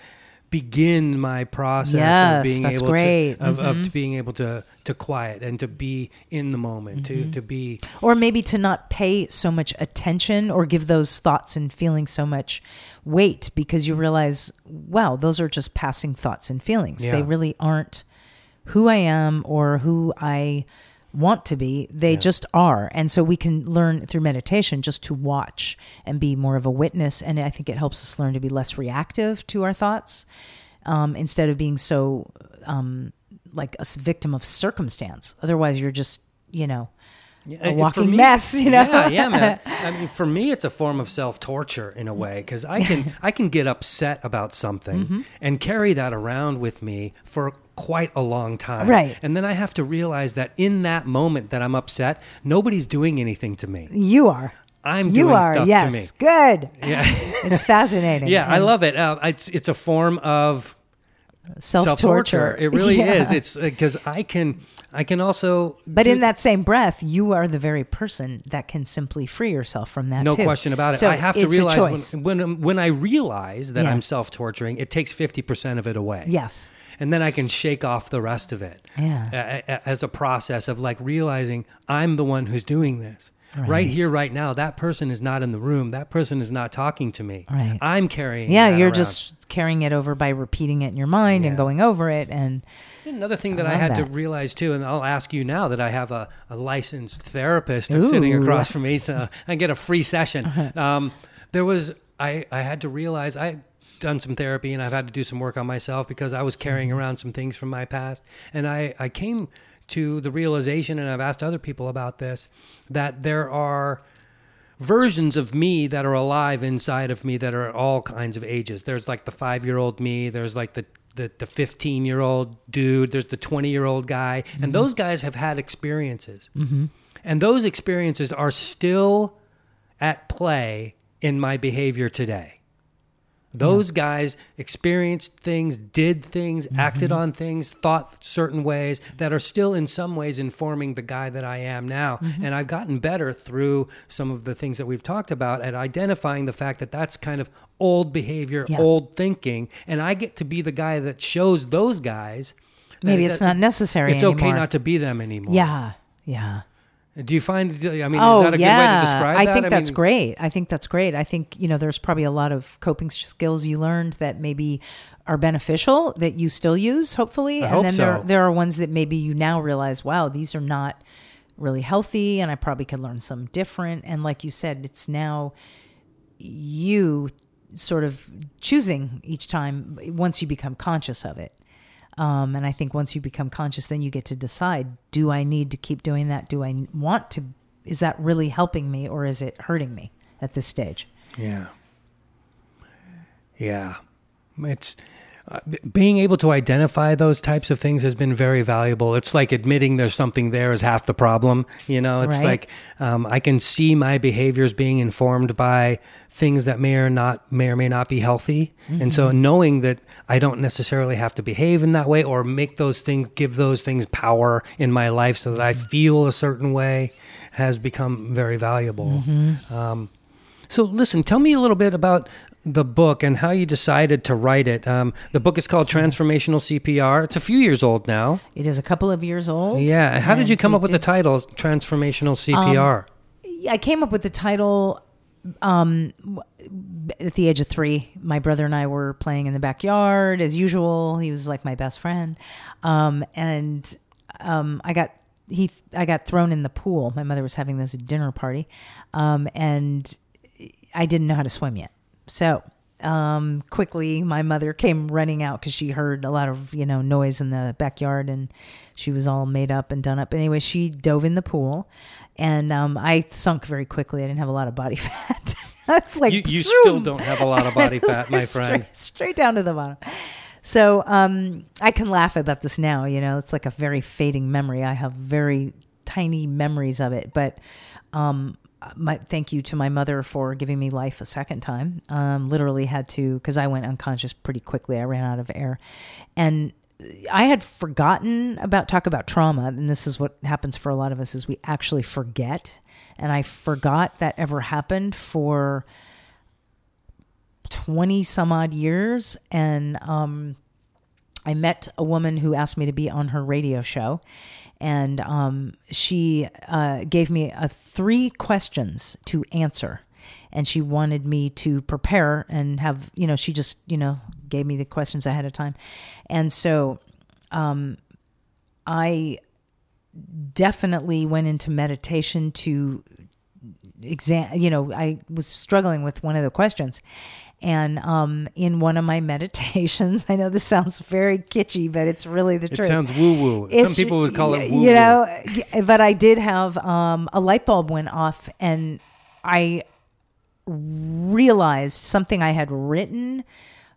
begin my process Yes, of being able great. to of, Mm-hmm. of to being able to to quiet and to be in the moment Mm-hmm. to to be or maybe to not pay so much attention or give those thoughts and feelings so much weight because you realize wow those are just passing thoughts and feelings. Yeah. they really aren't who i am or who i want to be. They just are. And so we can learn through meditation just to watch and be more of a witness. And i think it helps us learn to be less reactive to our thoughts um, instead of being so um, like a victim of circumstance. Otherwise you're just you know Yeah, a walking me- mess, you know? Yeah, yeah, man. I mean, for me, it's a form of self torture in a way because I can I can get upset about something Mm-hmm. and carry that around with me for quite a long time. Right. And then I have to realize that in that moment that I'm upset, nobody's doing anything to me. You are. I'm you doing are. stuff yes. to me. Good. Yeah, It's fascinating. yeah, I love it. Uh, it's it's a form of self torture. It really is. It's uh, because I can I can also But do- in that same breath, you are the very person that can simply free yourself from that. No too. question about it. So I have to realize when, when when I realize that Yeah. I'm self torturing, it takes fifty percent of it away. Yes. and then I can shake off the rest of it. Yeah. a- as a process of like realizing I'm the one who's doing this. Right. here, right now, that person is not in the room. That person is not talking to me. Right. I'm carrying. Yeah, that you're around. just carrying it over by repeating it in your mind and going over it. And Another thing that I, had to realize too, and I'll ask you now that I have a, a licensed therapist sitting across from me, so I get a free session. Um, there was I I had to realize I. Done some therapy and I've had to do some work on myself because I was carrying Mm-hmm. around some things from my past. And I, I came to the realization, and I've asked other people about this, that there are versions of me that are alive inside of me that are all kinds of ages. There's like the five year old me, there's like the the, the 15 year old dude, there's the 20 year old guy, and those guys have had experiences. Mm-hmm. And those experiences are still at play in my behavior today. Those guys experienced things, did things, mm-hmm. acted on things, thought certain ways that are still in some ways informing the guy that I am now. Mm-hmm. And I've gotten better through some of the things that we've talked about at identifying the fact that that's kind of old behavior, Yeah. old thinking. And I get to be the guy that shows those guys. that- Maybe it's that not necessary It's okay not to be them anymore. Yeah, yeah. Do you find? I mean, oh is that a yeah, good way to describe I that? think that's mean, great. I think that's great. I think you know there's probably a lot of coping skills you learned that maybe are beneficial that you still use, hopefully, I and hope then there there are ones that maybe you now realize, wow, these are not really healthy, and I probably could learn some different. And like you said, it's now you sort of choosing each time eh, once you become conscious of it. Um, and I think once you become conscious, then you get to decide: Do I need to keep doing that? Do I want to? Is that really helping me, or is it hurting me at this stage? Yeah. Yeah. It's uh, being able to identify those types of things has been very valuable. It's like admitting there's something there is half the problem. You know, it's Right. like um, I can see my behaviors being informed by things that may or not may or may not be healthy, and so knowing that I don't necessarily have to behave in that way or make those things give those things power in my life so that I feel a certain way has become very valuable. Um, so, listen, tell me a little bit about the book and how you decided to write it. Um, the book is called Transformational CPR. It's a few years old now. It is a couple of years old. Yeah. How did you come up with the title, Transformational CPR? I came up with the title um, at the age of three. My brother and I were playing in the backyard as usual. He was like my best friend, um, and um, I got he I got thrown in the pool. My mother was having this dinner party, um, and I didn't know how to swim yet. So um, quickly, my mother came running out because she heard a lot of you know noise in the backyard, and she was all made up and done up. Anyway, she dove in the pool, and um, I sunk very quickly. I didn't have a lot of body fat. That's like you you still don't have a lot of body fat, my friend. straight, straight down to the bottom. So um, I can laugh about this now. You know, it's like a very fading memory. I have very tiny memories of it, but um, my thank you to my mother for giving me life a second time. Um, literally had to because I went unconscious pretty quickly. I ran out of air, and I had forgotten about talk about trauma, and this is what happens for a lot of us: is we actually forget. And I forgot that ever happened for 20 some odd years and um, i met a woman who asked me to be on her radio show and um, she uh, gave me uh, three questions to answer. And she wanted me to prepare and have you know she just you know gave me the questions ahead of time. And so um, i definitely went into meditation to exam you know i was struggling with one of the questions and um, in one of my meditations i know this sounds very kitschy but it's really the It truth It sounds woo woo. Some people would call it woo woo. you know but i did have um, a light bulb went off and i realized something i had written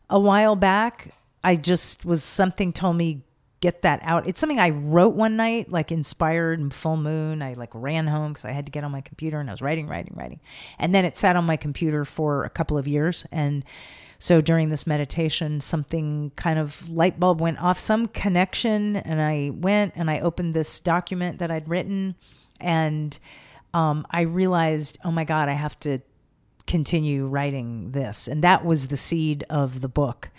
a while back i just was something told me get that out. It's something i wrote one night like inspired and full moon. I like ran home because i had to get on my computer and i was writing writing writing. And then it sat on my computer for a couple of years. And so during this meditation something kind of light bulb went off some connection and i went and i opened this document that i'd written. And um, i realized oh my god i have to continue writing this. And that was the seed of the book,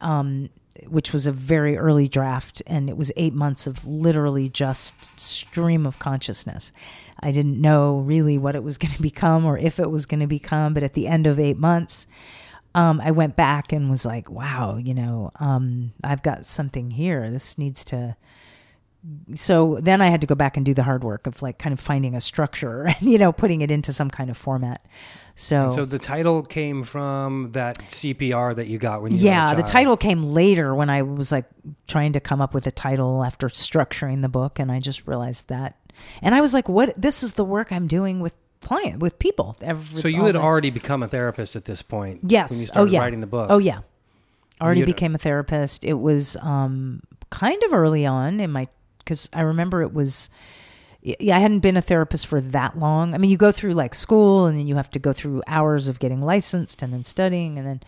um, which was a very early draft. And it was eight months of literally just stream of consciousness. I didn't know really what it was going to become or if it was going to become. But at the end of eight months, um, I went back and was like, wow, you know, um, I've got something here. This needs to so then I had to go back and do the hard work of like kind of finding a structure and you know putting it into some kind of format. So, So the title came from that CPR that you got when you yeah, the title came later when I was like trying to come up with a title after structuring the book, and I just realized that, and I was like, "What? This is the work I'm doing with client with people." Every, So you had already become a therapist at this point. Yes. When you oh yeah. writing the book. Oh yeah. Already you'd- became a therapist. It was um, kind of early on in my because I remember it was yeah, I hadn't been a therapist for that long. I mean, you go through like school and then you have to go through hours of getting licensed and then studying and then,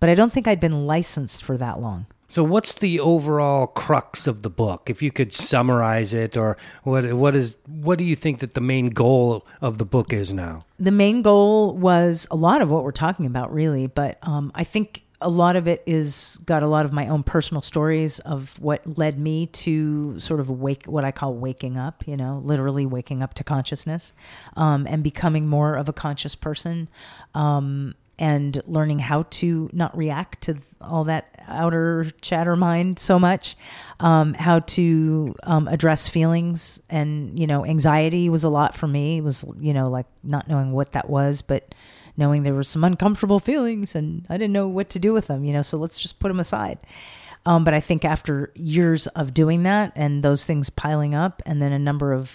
but I don't think I'd been licensed for that long. So, what's the overall crux of the book? If you could summarize it, or what what is what do you think that the main goal of the book is now? the main goal was a lot of what we're talking about really but um, i think a lot of it is got a lot of my own personal stories of what led me to sort of wake what i call waking up you know literally waking up to consciousness um, and becoming more of a conscious person um, and learning how to not react to all that outer chatter mind so much um, how to um, address feelings. And you know anxiety was a lot for me. It was you know like not knowing what that was but knowing there were some uncomfortable feelings and i didn't know what to do with them you know so let's just put them aside um, but i think after years of doing that and those things piling up and then a number of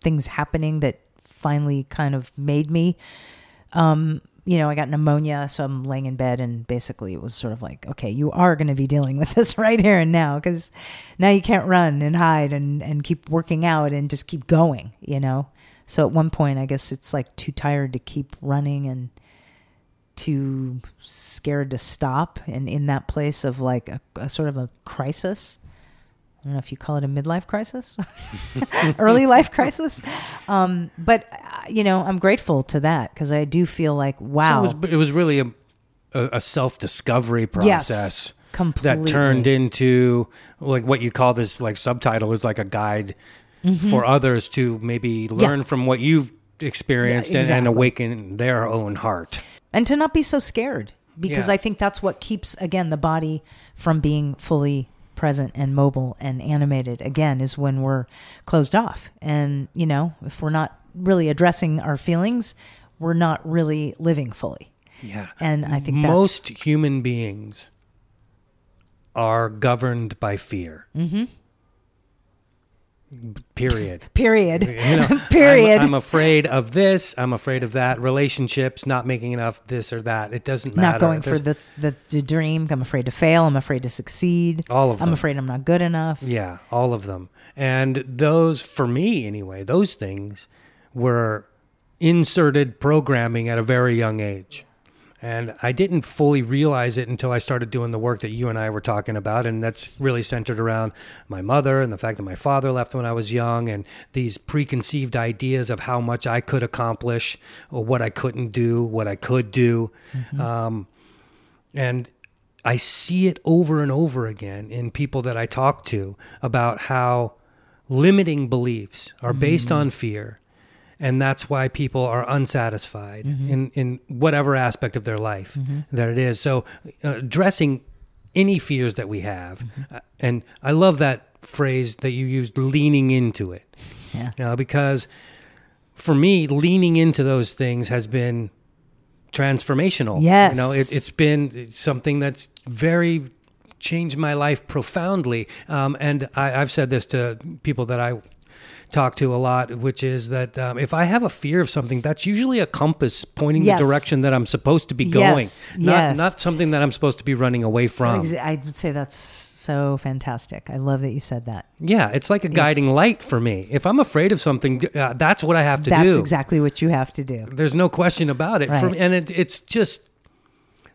things happening that finally kind of made me um, you know, I got pneumonia, so I'm laying in bed, and basically it was sort of like, okay, you are going to be dealing with this right here and now because now you can't run and hide and, and keep working out and just keep going, you know? So at one point, I guess it's like too tired to keep running and too scared to stop. And in that place of like a, a sort of a crisis, I don't know if you call it a midlife crisis, early life crisis. Um, but, you know, I'm grateful to that because I do feel like, wow. So it was, it was really a a, self discovery process Yes, that turned into like what you call this like subtitle is like a guide for others to maybe learn from what you've experienced and, and awaken their own heart. and to not be so scared because Yeah. I think that's what keeps again the body from being fully present and mobile and animated again is when we're closed off and you know if we're not really addressing our feelings we're not really living fully Yeah. and I think that's most human beings are governed by fear. Mm-hmm. Period. period You know, Period. I'm, I'm afraid of this. I'm afraid of that. Relationships, not making enough this or that. It doesn't matter. not going for the, the the dream I'm afraid to fail I'm afraid to succeed All of them I'm afraid I'm not good enough Yeah, all of them. And those, for me anyway, those things were inserted programming at a very young age. And I didn't fully realize it until I started doing the work that you and I were talking about. And that's really centered around my mother and the fact that my father left when I was young and these preconceived ideas of how much I could accomplish or what I couldn't do, what I could do. Um, and I see it over and over again in people that I talk to about how limiting beliefs are based on fear. And that's why people are unsatisfied in, in whatever aspect of their life that it is. So, uh, addressing any fears that we have, uh, and I love that phrase that you used, leaning into it. yeah You know, because for me, leaning into those things has been transformational. Yes. You know, it, it's been something that's very changed my life profoundly. Um, and I, I've said this to people that I talk to a lot, which is that um, if I have a fear of something, that's usually a compass pointing Yes. the direction that I'm supposed to be going, Yes, not yes. not something that I'm supposed to be running away from. I would say that's so fantastic I love that you said that Yeah, it's like a guiding light for me. If I'm afraid of something, uh, that's what I have to that's do. That's exactly what you have to do There's no question about it. Right. me, and it, it's just,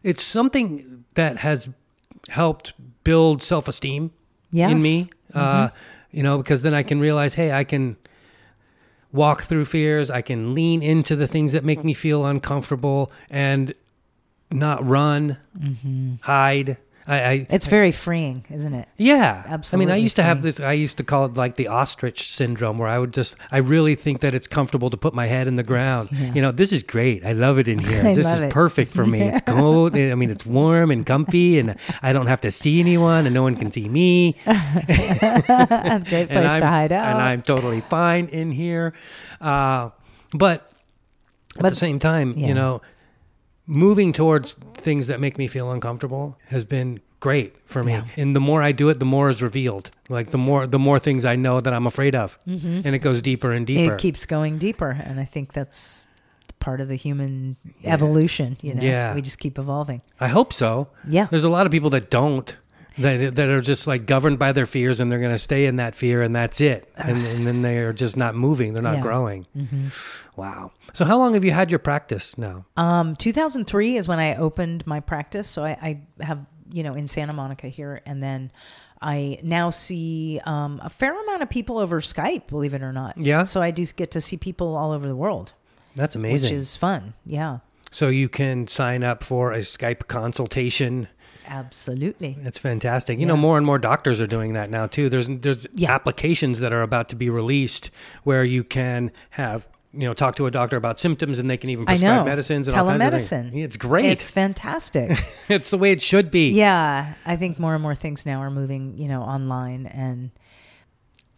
it's something that has helped build self esteem in me. Uh, you know, because then I can realize, hey, I can walk through fears. I can lean into the things that make me feel uncomfortable and not run, mm-hmm. hide. I, I It's very freeing, isn't it? yeah, absolutely. I mean, I used to have this. I used to call it like the ostrich syndrome, where I would just, I really think that it's comfortable to put my head in the ground. You know, this is great. I love it in here. I this is it. perfect for me. It's cold. I mean, it's warm and comfy, and I don't have to see anyone, and no one can see me. That's a great place to hide out. And I'm totally fine in here. Uh, but at the same time, yeah. you know, moving towards things that make me feel uncomfortable has been great for me. Yeah. And the more I do it, the more is revealed. Like the more the more things I know that I'm afraid of, and it goes deeper and deeper. Mm-hmm. it keeps going deeper, and I think that's part of the human evolution. You know, Yeah. we just keep evolving. I hope so. Yeah. There's a lot of people that don't. That that are just like governed by their fears and they're going to stay in that fear and that's it and, and then they're just not moving they're not Yeah. growing wow so how long have you had your practice now Um, 2003 is when I opened my practice. So I, I have, you know, in Santa Monica here. And then I now see um, a fair amount of people over Skype, believe it or not. Yeah? So I do get to see people all over the world, that's amazing which is fun. Yeah, so you can sign up for a skype consultation absolutely. It's fantastic. You know, more and more doctors are doing that now too. There's there's Yeah. applications that are about to be released where you can have you know talk to a doctor about symptoms and they can even prescribe medicines and all kinds of things. Telemedicine. It's great. It's fantastic. It's, the way it should be. yeah. I think more and more things now are moving, you know, online and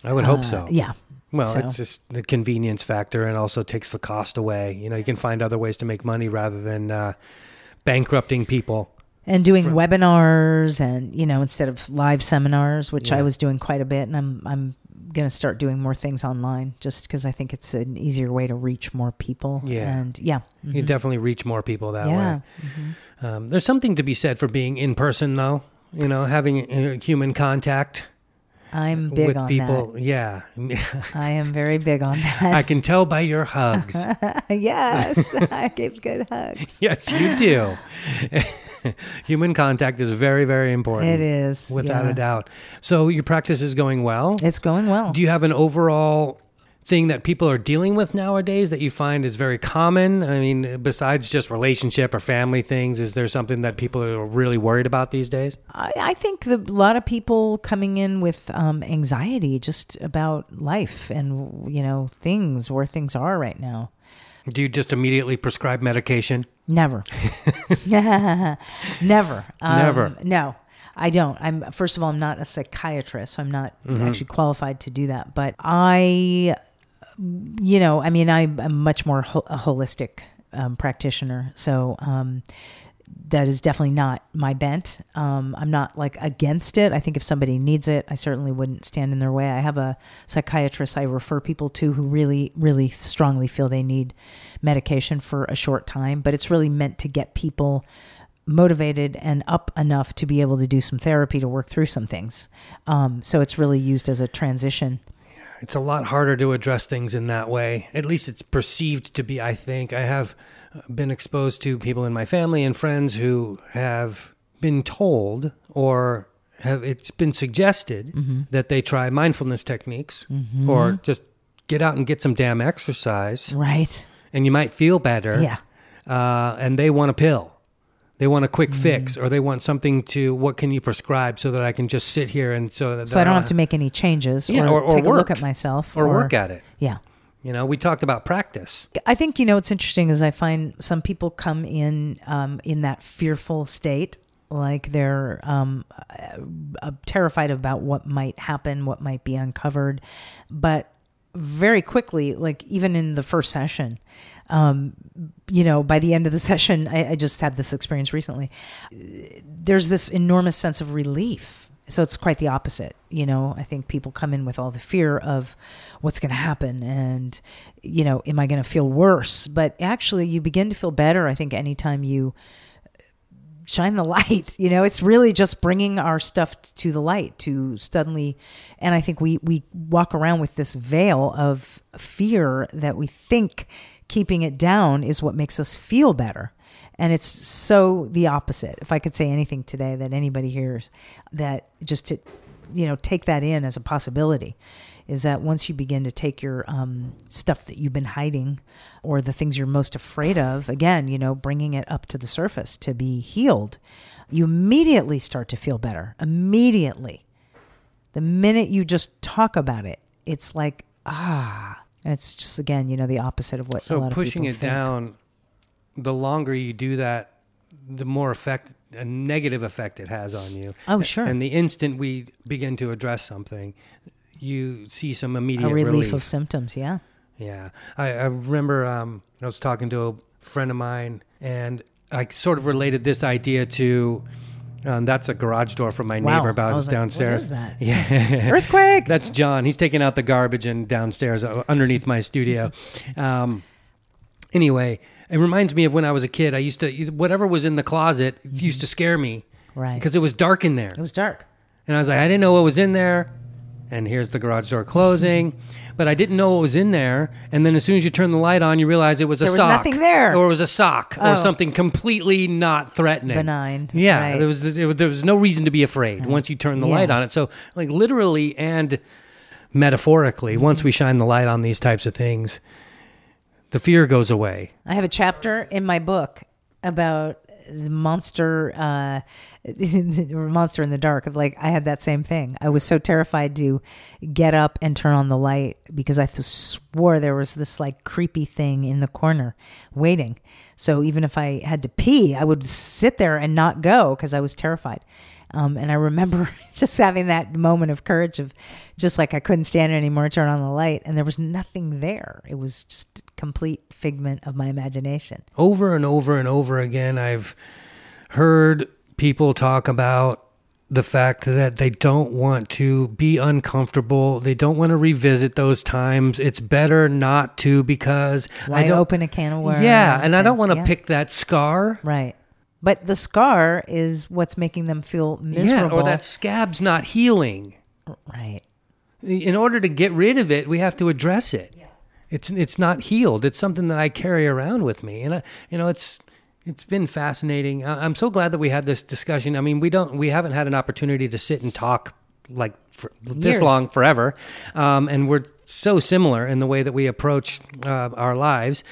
I would hope uh, so. Yeah. Well, so. it's just the convenience factor and also takes the cost away. You know, you can find other ways to make money rather than uh, bankrupting people. And doing webinars and you know instead of live seminars which i was doing quite a bit and i'm i'm going to start doing more things online just because i think it's an easier way to reach more people Yeah. and yeah You mhm. definitely reach more people that yeah way. Um, there's something to be said for being in person, though. You know, having uh, human contact i'm big with on people. Yeah. i am very big on that I can tell by your hugs. yes i give good hugs yes, you do. Human contact is very, very important. it is Without yeah. a doubt. So your practice is going well. it's going well Do you have an overall thing that people are dealing with nowadays that you find is very common? I mean, besides just relationship or family things, is there something that people are really worried about these days? I, I think the, a lot of people coming in with um, anxiety just about life and you know things where things are right now Do you just immediately prescribe medication? Never. Never. Um, Never. No, I don't. I'm first of all, I'm not a psychiatrist, so I'm not Mm-hmm. actually qualified to do that. But I, you know, I mean, I'm, I'm much more ho- a holistic um, practitioner, so um, that is definitely not my bent. Um, I'm not like against it. I think if somebody needs it, I certainly wouldn't stand in their way. I have a psychiatrist I refer people to who really, really strongly feel they need medication for a short time, but it's really meant to get people motivated and up enough to be able to do some therapy to work through some things. Um, so it's really used as a transition. It's a lot harder to address things in that way. At least it's perceived to be, I think. I have been exposed to people in my family and friends who have been told or have it's been suggested Mm-hmm. that they try mindfulness techniques or just get out and get some damn exercise Right. and you might feel better. Yeah. Uh, and they want a pill. They want a quick Mm-hmm. fix or they want something to what can you prescribe so that I can just sit here and so that So I don't have to make any changes Yeah, or, or- or take a look at myself or work at it. Yeah. You know, we talked about practice. I think you know what's interesting is I find some people come in um, in that fearful state, like they're um, uh, terrified about what might happen, what might be uncovered, but very quickly, like even in the first session, um, you know, by the end of the session, I, I just had this experience recently. There's this enormous sense of relief. So it's quite the opposite. You know, I think people come in with all the fear of what's going to happen and, you know, am I going to feel worse? But actually, you begin to feel better, I think, anytime you shine the light you know it's really just bringing our stuff to the light to suddenly and i think we we walk around with this veil of fear that we think keeping it down is what makes us feel better and it's so the opposite if i could say anything today that anybody hears that just to you know take that in as a possibility is that once you begin to take your um, stuff that you've been hiding or the things you're most afraid of, again, you know, bringing it up to the surface to be healed, you immediately start to feel better. Immediately. The minute you just talk about it, it's like, ah, it's just, again, you know, the opposite of what a So lot pushing of it think. down, the longer you do that, the more effect, a negative effect it has on you. Oh, sure. And the instant we begin to address something, you see some immediate a relief, relief. of symptoms, yeah. Yeah, I, I remember um, I was talking to a friend of mine, and I sort of related this idea to. Um, that's a garage door from my Wow. neighbor I about was like, what downstairs. that? Yeah, Earthquake! that's John. He's taking out the garbage and downstairs uh, underneath my studio. Um, anyway, it reminds me of when I was a kid. I used to whatever was in the closet it used to scare me. Right. because it was dark in there. It was dark. And I was like, I didn't know what was in there. And here's the garage door closing. But I didn't know what was in there. And then as soon as you turn the light on, you realize it was a There was sock. nothing there. Or it was a sock Oh. or something completely not threatening. Benign, Yeah. right. There, was, there was there was no reason to be afraid once you turn the Yeah. light on it. So, like, literally and metaphorically, once we shine the light on these types of things, the fear goes away. I have a chapter in my book about the monster, uh, monster in the dark. Of like, I had that same thing. I was so terrified to get up and turn on the light because I th- swore there was this like creepy thing in the corner waiting. So even if I had to pee, I would sit there and not go because I was terrified. Um, and I remember just having that moment of courage of just like I couldn't stand it anymore, turn on the light, and there was nothing there. It was just complete figment of my imagination. over and over and over again, I've heard people talk about the fact that they don't want to be uncomfortable. They don't want to revisit those times. It's better not to because Why I don't open a can of worms? Yeah, and I don't want to yeah. pick that scar. Right. But the scar is what's making them feel miserable. Yeah, or that scab's not healing. right. In order to get rid of it, we have to address it. Yeah. It's it's not healed. It's something that I carry around with me, and I, you know, it's it's been fascinating. I'm so glad that we had this discussion. I mean, we don't we haven't had an opportunity to sit and talk like for this Years. long forever, um, and we're so similar in the way that we approach uh, our lives.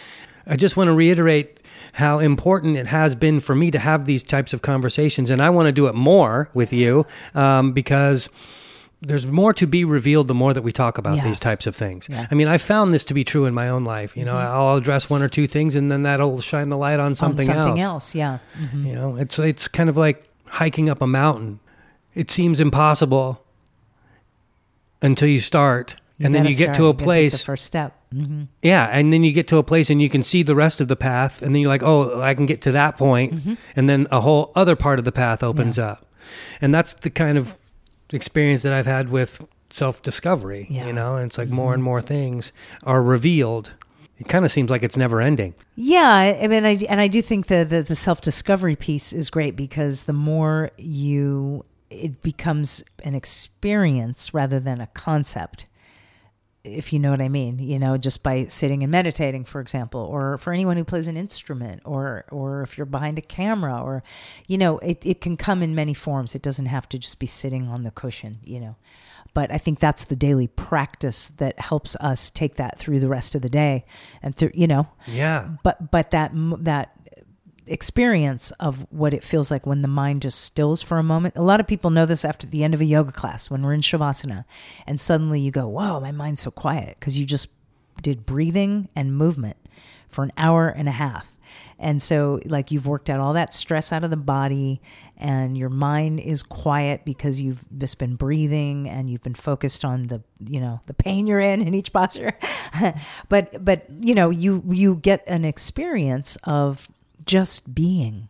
I just want to reiterate how important it has been for me to have these types of conversations, and I want to do it more with you um, because there's more to be revealed the more that we talk about Yes. these types of things. Yeah. I mean, I found this to be true in my own life. You know, I'll address one or two things, and then that'll shine the light on something, On something else. else. Yeah. Mhm. You know, it's it's kind of like hiking up a mountain. It seems impossible until you start, and then you get to a You place. The first step. Hmm Yeah, and then you get to a place and you can see the rest of the path, and then you're like, oh, I can get to that point, Mm-hmm. and then a whole other part of the path opens up, and that's the kind of experience that I've had with self discovery. Yeah. Mm-hmm. You know, and it's like more and more things are revealed. It kind of seems like it's never ending. Yeah, I I mean, I, and I do think the, the, the self discovery piece is great because the more you, it becomes an experience rather than a concept. If you know what I mean, you know, just by sitting and meditating, for example, or for anyone who plays an instrument, or or if you're behind a camera, or, you know, it, it can come in many forms. It doesn't have to just be sitting on the cushion, you know. But I think that's the daily practice that helps us take that through the rest of the day, and through, you know, Yeah. but but that that experience of what it feels like when the mind just stills for a moment. A lot of people know this after the end of a yoga class when we're in shavasana, and suddenly you go, "Whoa, my mind's so quiet," because you just did breathing and movement for an hour and a half. And so, like, you've worked out all that stress out of the body, and your mind is quiet because you've just been breathing and you've been focused on the, you know, the pain you're in in each posture. but, but you know, you you get an experience of just being,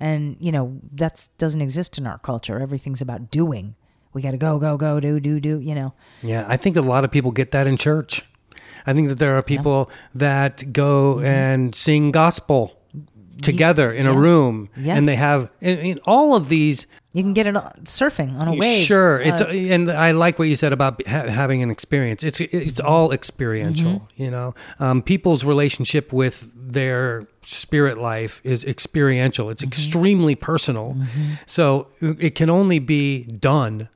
and you know that doesn't exist in our culture. Everything's about doing. We got to go, go, go, do, do, do. You know, Yeah, I think a lot of people get that in church. I think that there are people that go and sing gospel together in a Mm-hmm. room, Yeah. and they have and, and all of these. you can get it on, surfing on a wave. Sure, it's Uh, and I like what you said about ha- having an experience. It's it's all experiential. Mm-hmm. You know, um, people's relationship with their spirit life is experiential. It's Mm-hmm. extremely personal. So it can only be done.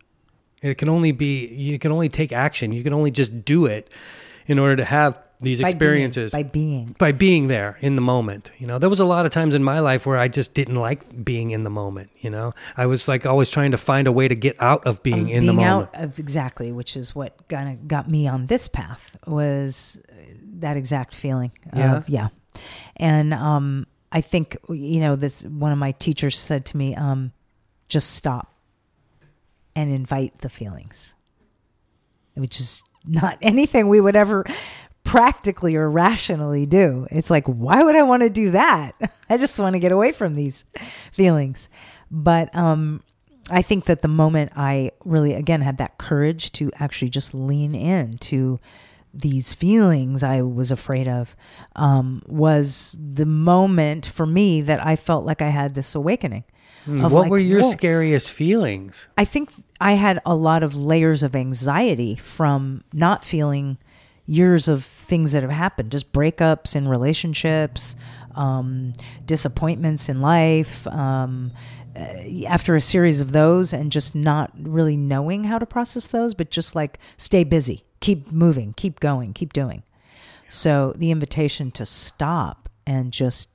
It can only be you can only take action. You can only just do it in order to have these by being- experiences by being. by being there in the moment. You know, there was a lot of times in my life where I just didn't like being in the moment. You know, I was like always trying to find a way to get out of being in the moment. out of exactly which is what kind of got me on this path was that exact feeling Yeah? of yeah and um i think you know this one of my teachers said to me um just stop and invite the feelings which is not anything we would ever practically or rationally do. It's like, why would I want to do that? I just want to get away from these feelings. But um, I think that the moment I really, again, had that courage to actually just lean in to these feelings I was afraid of um, was the moment for me that I felt like I had this awakening. Mm, of what like, were your whoa. scariest feelings? I think I had a lot of layers of anxiety from not feeling years of things that have happened, just breakups in relationships, um, disappointments in life. Um, uh, after a series of those, and just not really knowing how to process those, but just like stay busy, keep moving, keep going, keep doing. So the invitation to stop and just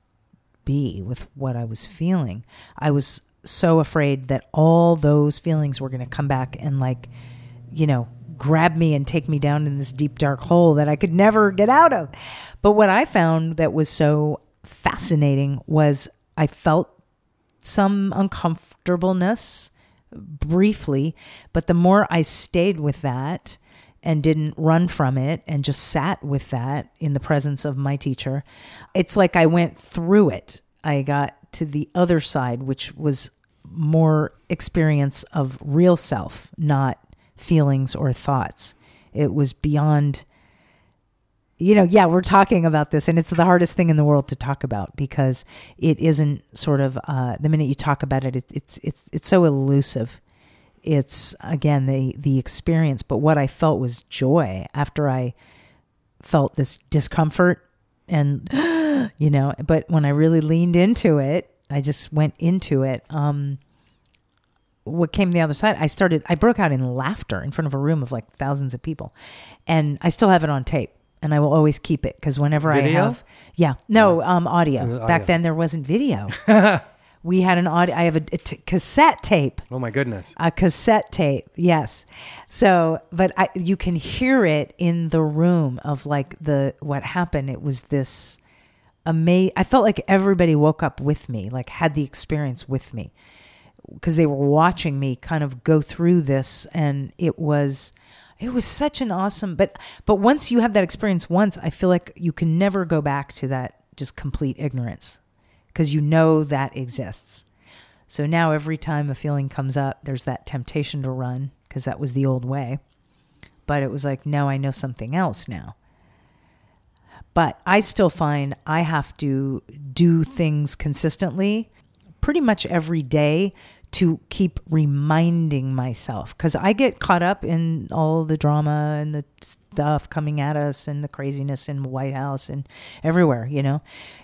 be with what I was feeling. I was so afraid that all those feelings were going to come back and like, you know, grab me and take me down in this deep dark hole that I could never get out of. But what I found that was so fascinating was I felt some uncomfortableness briefly, but the more I stayed with that and didn't run from it and just sat with that in the presence of my teacher, it's like I went through it. I got to the other side, which was more experience of real self, not feelings or thoughts. It was beyond you know, yeah, we're talking about this, and it's the hardest thing in the world to talk about because it isn't sort of uh, the minute you talk about it, it, it's it's it's so elusive. It's again the the experience, but what I felt was joy after I felt this discomfort, and you know, but when I really leaned into it, I just went into it. Um, what came the other side, I started, I broke out in laughter in front of a room of like thousands of people, and I still have it on tape and I will always keep it because whenever Video? I have, yeah, no, um, audio. Uh, Back then there wasn't video. we had an audio. I have a, a t- cassette tape, Oh my goodness. a cassette tape. Yes. So, but I, you can hear it in the room of like the what happened. It was this amazing. I felt like everybody woke up with me, like had the experience with me because they were watching me kind of go through this and it was it was such an awesome but but once you have that experience once i feel like you can never go back to that just complete ignorance because you know that exists. So now every time a feeling comes up there's that temptation to run because that was the old way. But it was like no i know something else now. But i still find i have to do things consistently pretty much every day to keep reminding myself. Because I get caught up in all the drama and the stuff coming at us and the craziness in the White House and everywhere, you know.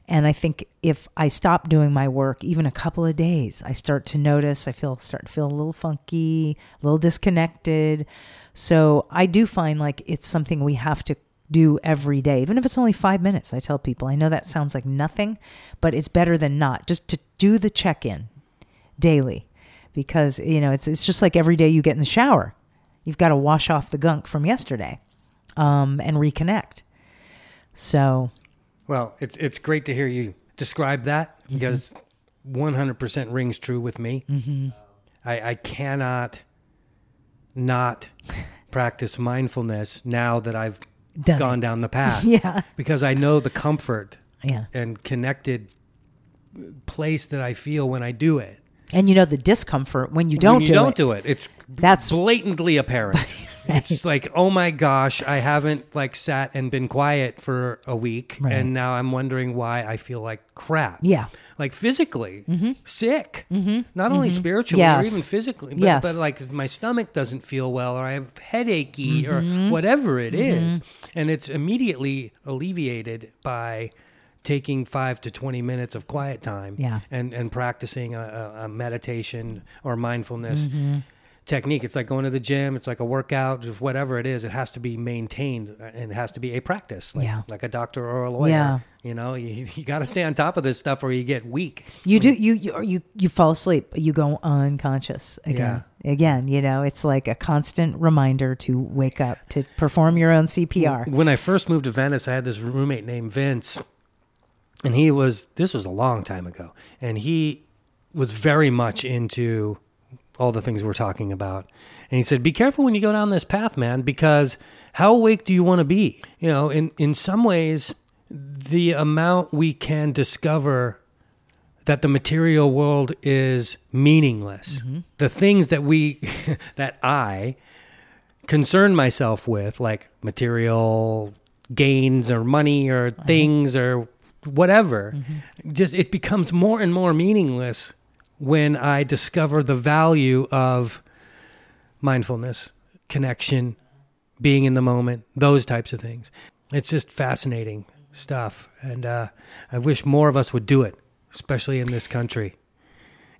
And I think if I stop doing my work even a couple of days, I start to notice I feel start to feel a little funky, a little disconnected. So I do find like it's something we have to do every day, even if it's only five minutes. I tell people, I know that sounds like nothing, but it's better than not. Just to do the check in daily because, you know, it's, it's just like every day you get in the shower. You've got to wash off the gunk from yesterday um, and reconnect. So, Well, it's it's great to hear you describe that Mm-hmm. because 100% rings true with me. Mm-hmm. I, I cannot not practice mindfulness now that I've Done gone down the path. yeah. Because I know the comfort Yeah. and connected place that I feel when I do it. And you know the discomfort when you don't when you do don't it. do it, it's That's- blatantly apparent. It's like, oh my gosh, I haven't like sat and been quiet for a week, Right. and now I'm wondering why I feel like crap. Yeah. like physically sick, mm-hmm. not only spiritually Yes. or even physically, but, Yes. but like my stomach doesn't feel well, or I have headachy, Mm-hmm. or whatever it is, and it's immediately alleviated by taking five to 20 minutes of quiet time Yeah. and, and practicing a, a, meditation or mindfulness Mm-hmm. technique. It's like going to the gym. It's like a workout, whatever it is. It has to be maintained and it has to be a practice, like, Yeah. like a doctor or a lawyer. Yeah. You know, you, you got to stay on top of this stuff or you get weak. You do you you you you fall asleep, you go unconscious again. Again, you know, it's like a constant reminder to wake up to perform your own CPR. When I first moved to Venice, I had this roommate named Vince, and he was this was a long time ago, and he was very much into all the things we're talking about. And he said, "Be careful when you go down this path, man, because how awake do you want to be? You know, in in some ways, the amount we can discover that the material world is meaningless. Mm-hmm. The things that we that I concern myself with, like material gains or money or uh-huh. things or whatever, just it becomes more and more meaningless when I discover the value of mindfulness, connection, being in the moment, those types of things. It's just fascinating stuff. And uh, I wish more of us would do it, especially in this country.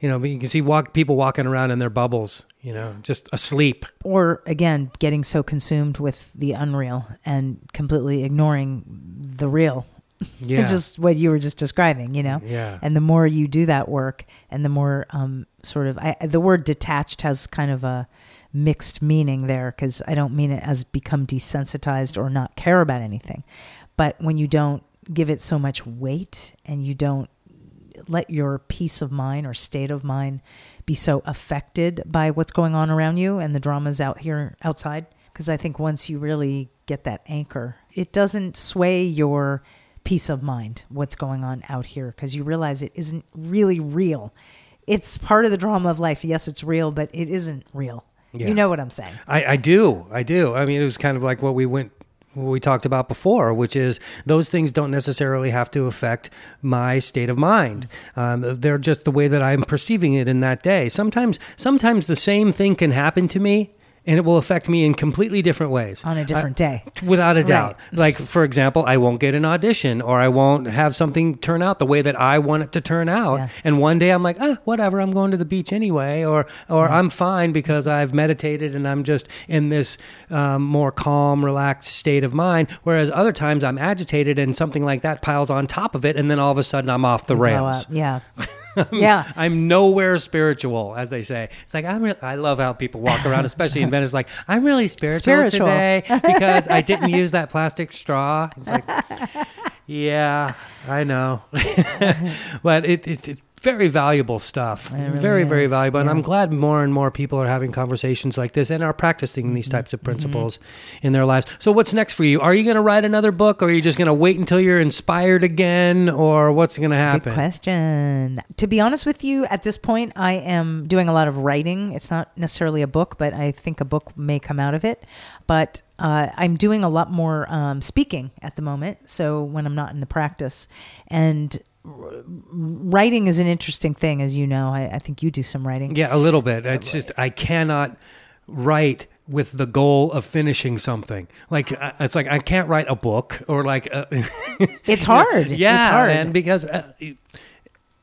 You know, you can see walk, people walking around in their bubbles, you know, just asleep. or again getting so consumed with the unreal and completely ignoring the real Yeah. just what you were just describing you know Yeah. and the more you do that work and the more um, sort of I, the word detached has kind of a mixed meaning there because i don't mean it as become desensitized or not care about anything but when you don't give it so much weight and you don't let your peace of mind or state of mind be so affected by what's going on around you and the dramas out here outside because i think once you really get that anchor it doesn't sway your peace of mind what's going on out here because you realize it isn't really real it's part of the drama of life yes it's real but it isn't real Yeah. you know what i'm saying I, I do. I do. I mean, it was kind of like what we went, what we talked about before, which is those things don't necessarily have to affect my state of mind. Um, they're just the way that I'm perceiving it in that day. Sometimes, sometimes the same thing can happen to me. And it will affect me in completely different ways. on a different day Without a doubt. Like, for example, I won't get an audition or I won't have something turn out the way that I want it to turn out. Yeah. And one day I'm like, ah, whatever, I'm going to the beach anyway. Or, or I'm fine because I've meditated and I'm just in this um, more calm, relaxed state of mind. Whereas other times I'm agitated and something like that piles on top of it. And then all of a sudden I'm off the rails. yeah yeah I'm nowhere spiritual, as they say. It's like I'm. Re- I love how people walk around, especially in Venice. Like I'm really spiritual, Spiritual. today because I didn't use that plastic straw. It's like, yeah, I know, but it, it's it's very valuable stuff. Really very very is, valuable, and yeah. I'm glad more and more people are having conversations like this and are practicing Mm-hmm. these types of principles in their lives. So, what's next for you? Are you going to write another book, or are you just going to wait until you're inspired again, or what's going to Good happen? question. To be honest with you, at this point, I am doing a lot of writing. It's not necessarily a book, but I think a book may come out of it. But uh, I'm doing a lot more um, speaking at the moment. So when I'm not in the practice, and writing is an interesting thing, as you know. I, I think you do some writing. Yeah, a little bit. It's just I cannot write with the goal of finishing something. Like it's like I can't write a book or like uh, It's hard. yeah, it's hard. and because uh,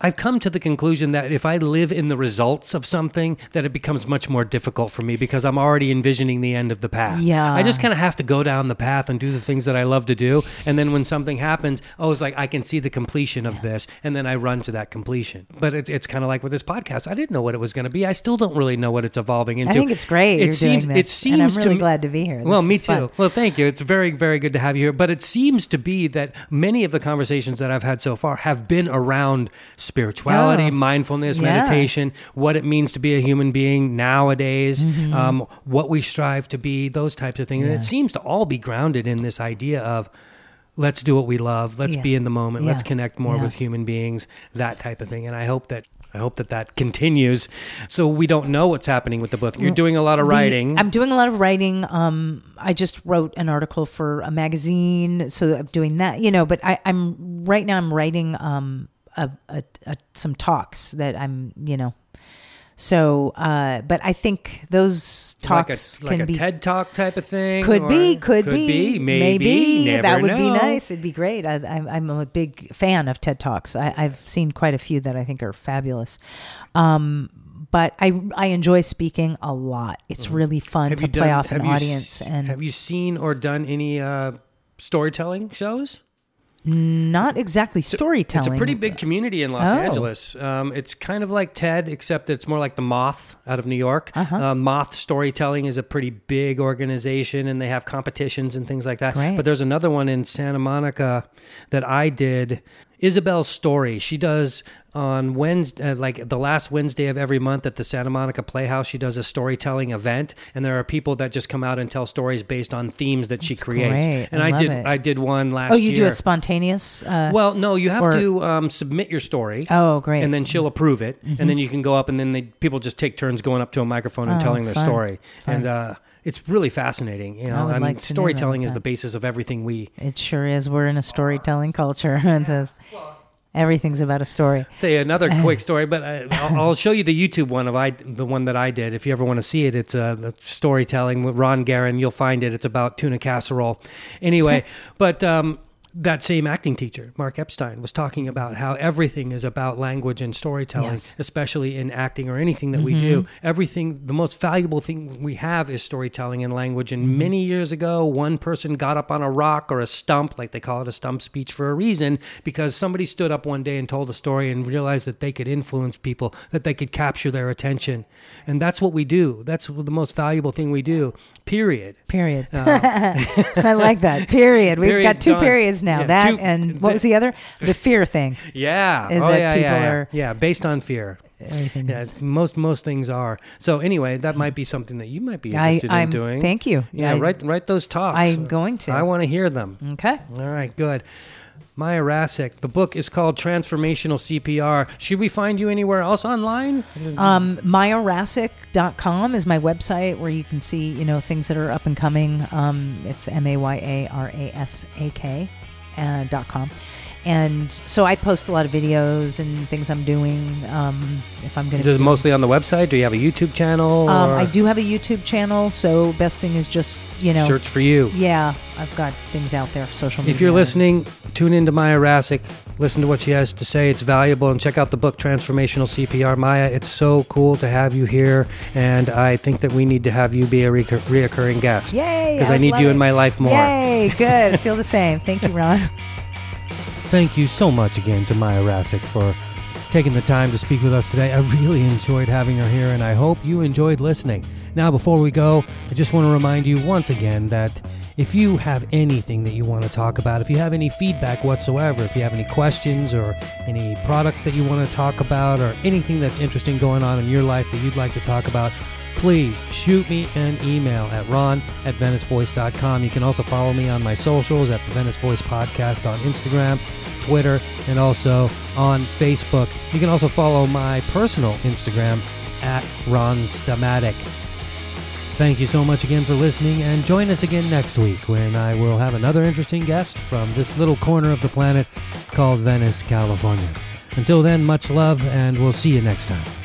I've come to the conclusion that if I live in the results of something, that it becomes much more difficult for me because I'm already envisioning the end of the path. Yeah. I just kind of have to go down the path and do the things that I love to do, and then when something happens, oh, it's like I can see the completion of this, and then I run to that completion. But it's it's kind of like with this podcast. I didn't know what it was going to be. I still don't really know what it's evolving into. I think it's great. It you're seems doing this, it seems and I'm to really me- glad to be here. well, me too. fun. Well, thank you. It's very, very good to have you here. But it seems to be that many of the conversations that I've had so far have been around spirituality, Oh. mindfulness, Yeah. meditation, what it means to be a human being nowadays, Mm-hmm. um, what we strive to be, those types of things. And it seems to all be grounded in this idea of let's do what we love, let's Yeah. be in the moment, let's connect more with human beings, that type of thing. And I hope that. I hope that that continues. So we don't know what's happening with the book. You're doing a lot of The- writing. I'm doing a lot of writing. Um, I just wrote an article for a magazine, so I'm doing that. You know, but I, I'm right now. I'm writing um, a, a, a, some talks that I'm. You know, so uh, but I think those talks like a, like can a be. TED Talk type of thing. could be, could, be, maybe. Never that would be nice. It'd be great. I, I'm, I'm a big fan of TED Talks. I, I've seen quite a few that I think are fabulous. Um, but I I enjoy speaking a lot. It's really fun Mm-hmm. Have to play done- off an have you s- audience and have you seen or done any uh, storytelling shows? Not exactly storytelling. It's a pretty big community in Los Oh. Angeles. Um, it's kind of like TED, except it's more like the Moth out of New York. Uh-huh. Uh, Moth Storytelling is a pretty big organization, and they have competitions and things like that. Great. But there's another one in Santa Monica that I did. Isabel's story. She does on Wednesday, uh, like the last Wednesday of every month at the Santa Monica Playhouse. She does a storytelling event, and there are people that just come out and tell stories based on themes that she creates. great. And I I, did, it. I did one last. Oh, you do year. a spontaneous. Uh, Well, no, you have or- to um, submit your story. oh, great. And then she'll approve it, and then you can go up, and then they, people just take turns going up to a microphone and Oh, telling their fun. story, Fun. and uh, it's really fascinating. You know, would I mean, like to storytelling about is the basis of everything we it sure is. We're in a storytelling culture. it says everything's about a story. say another quick story, but I, I'll, I'll show you the YouTube one of I the one that I did. If you ever want to see it, it's uh, storytelling with Ron Guerin. You'll find it. It's about tuna casserole. Anyway, but um, that same acting teacher, Mark Epstein, was talking about how everything is about language and storytelling, Yes. especially in acting or anything that we Mm-hmm. do. Everything, the most valuable thing we have is storytelling and language. And Mm-hmm. many years ago, one person got up on a rock or a stump, like they call it a stump speech for a reason, because somebody stood up one day and told a story and realized that they could influence people, that they could capture their attention. And that's what we do. That's the most valuable thing we do, period. Period. I like that. Period. We've Period, got two done. periods now. Yeah, that two- and what was the other? The fear thing. Yeah. Is oh, that yeah, people yeah, are- Yeah, based on fear. Everything Yeah, is. most most things are. So anyway, that might be something that you might be interested I'm. in doing. Thank you. Yeah, I- write write those talks. I'm going to. I want to hear them. Okay. All right, good. Maya Rasic. The book is called Transformational CPR. Should we find you anywhere else online? Um, MayaRasic.com is my website where you can see, you know, things that are up and coming. Um, it's M A Y A R A S A K uh, dot com. And so I post a lot of videos and things I'm doing. Um, if I'm going to, Is it mostly on the website? Do you have a YouTube channel? um, I do have a YouTube channel. So best thing is just, you know, Search for you. yeah, I've got things out there, social media. If you're listening, tune into Maya Rasic. Listen to what she has to say. It's valuable. And check out the book, Transformational CPR. Maya, it's so cool to have you here. And I think that we need to have you be a recur- reoccurring guest. Yay! Because I would need you it. in my life more. Yay! Good. I feel the same. Thank you, Ron. Thank you so much again to Maya Rasic for taking the time to speak with us today. I really enjoyed having her here, and I hope you enjoyed listening. Now, before we go, I just want to remind you once again that if you have anything that you want to talk about, if you have any feedback whatsoever, if you have any questions or any products that you want to talk about, or anything that's interesting going on in your life that you'd like to talk about, please shoot me an email at ron at venicevoice.com. You can also follow me on my socials at the Venice Voice Podcast on Instagram, Twitter, and also on Facebook. You can also follow my personal Instagram at Ron Stamatic. Thank you so much again for listening, and join us again next week when I will have another interesting guest from this little corner of the planet called Venice, California. Until then, much love, and we'll see you next time.